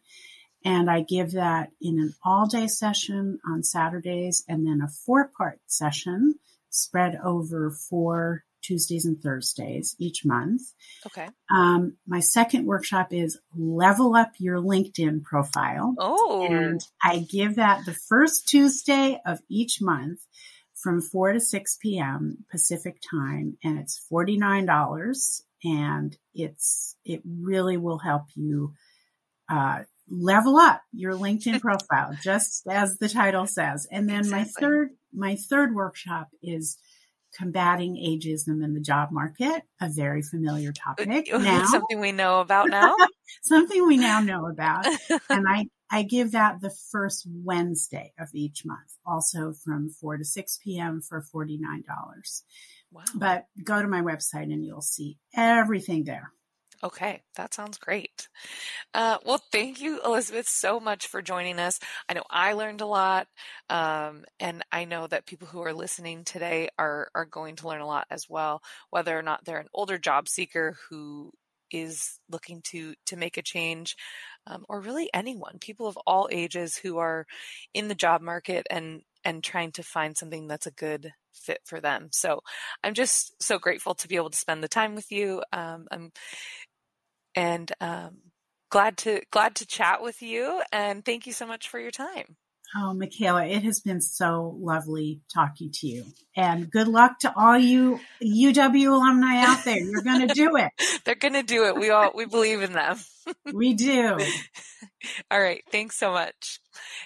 And I give that in an all day session on Saturdays and then a four part session spread over four Tuesdays and Thursdays each month. Okay. Um, my second workshop is level up your LinkedIn profile. Oh. And I give that the first Tuesday of each month from 4 to 6 p.m. Pacific time and it's $49 and it's, it really will help you, uh, level up your LinkedIn profile, just as the title says. And then exactly. my third, my third workshop is combating ageism in the job market, a very familiar uh, topic now. something we know about now. something we now know about. and I, I give that the first Wednesday of each month, also from 4 to 6 p.m. for $49. Wow. But go to my website and you'll see everything there. Okay, that sounds great. Uh, well, thank you, Elizabeth, so much for joining us. I know I learned a lot, um, and I know that people who are listening today are are going to learn a lot as well. Whether or not they're an older job seeker who is looking to to make a change, um, or really anyone, people of all ages who are in the job market and and trying to find something that's a good fit for them. So I'm just so grateful to be able to spend the time with you. Um, I'm and um, glad to glad to chat with you. And thank you so much for your time. Oh, Michaela, it has been so lovely talking to you. And good luck to all you UW alumni out there. You're going to do it. They're going to do it. We all we believe in them. We do. All right. Thanks so much.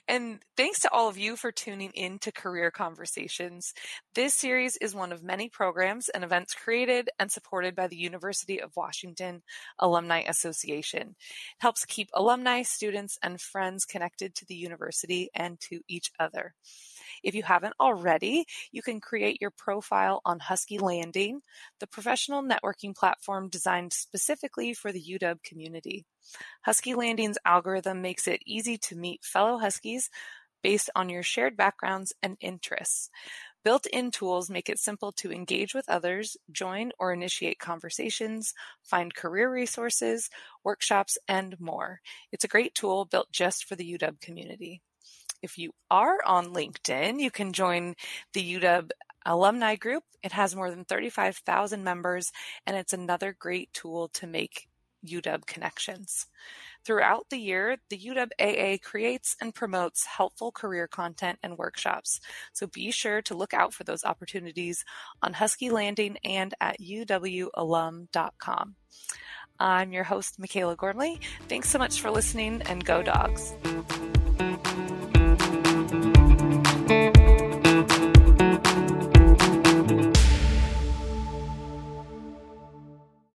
And thanks to all of you for tuning in to Career Conversations. This series is one of many programs and events created and supported by the University of Washington Alumni Association. It helps keep alumni, students, and friends connected to the university and to each other. If you haven't already, you can create your profile on Husky Landing, the professional networking platform designed specifically for the UW community. Husky Landing's algorithm makes it easy to meet fellow Huskies based on your shared backgrounds and interests. Built-in tools make it simple to engage with others, join or initiate conversations, find career resources, workshops, and more. It's a great tool built just for the UW community. If you are on LinkedIn, you can join the UW alumni group. It has more than 35,000 members, and it's another great tool to make UW connections. Throughout the year, the UW AA creates and promotes helpful career content and workshops. So be sure to look out for those opportunities on Husky Landing and at uwalum.com. I'm your host, Michaela Gormley. Thanks so much for listening and go dogs.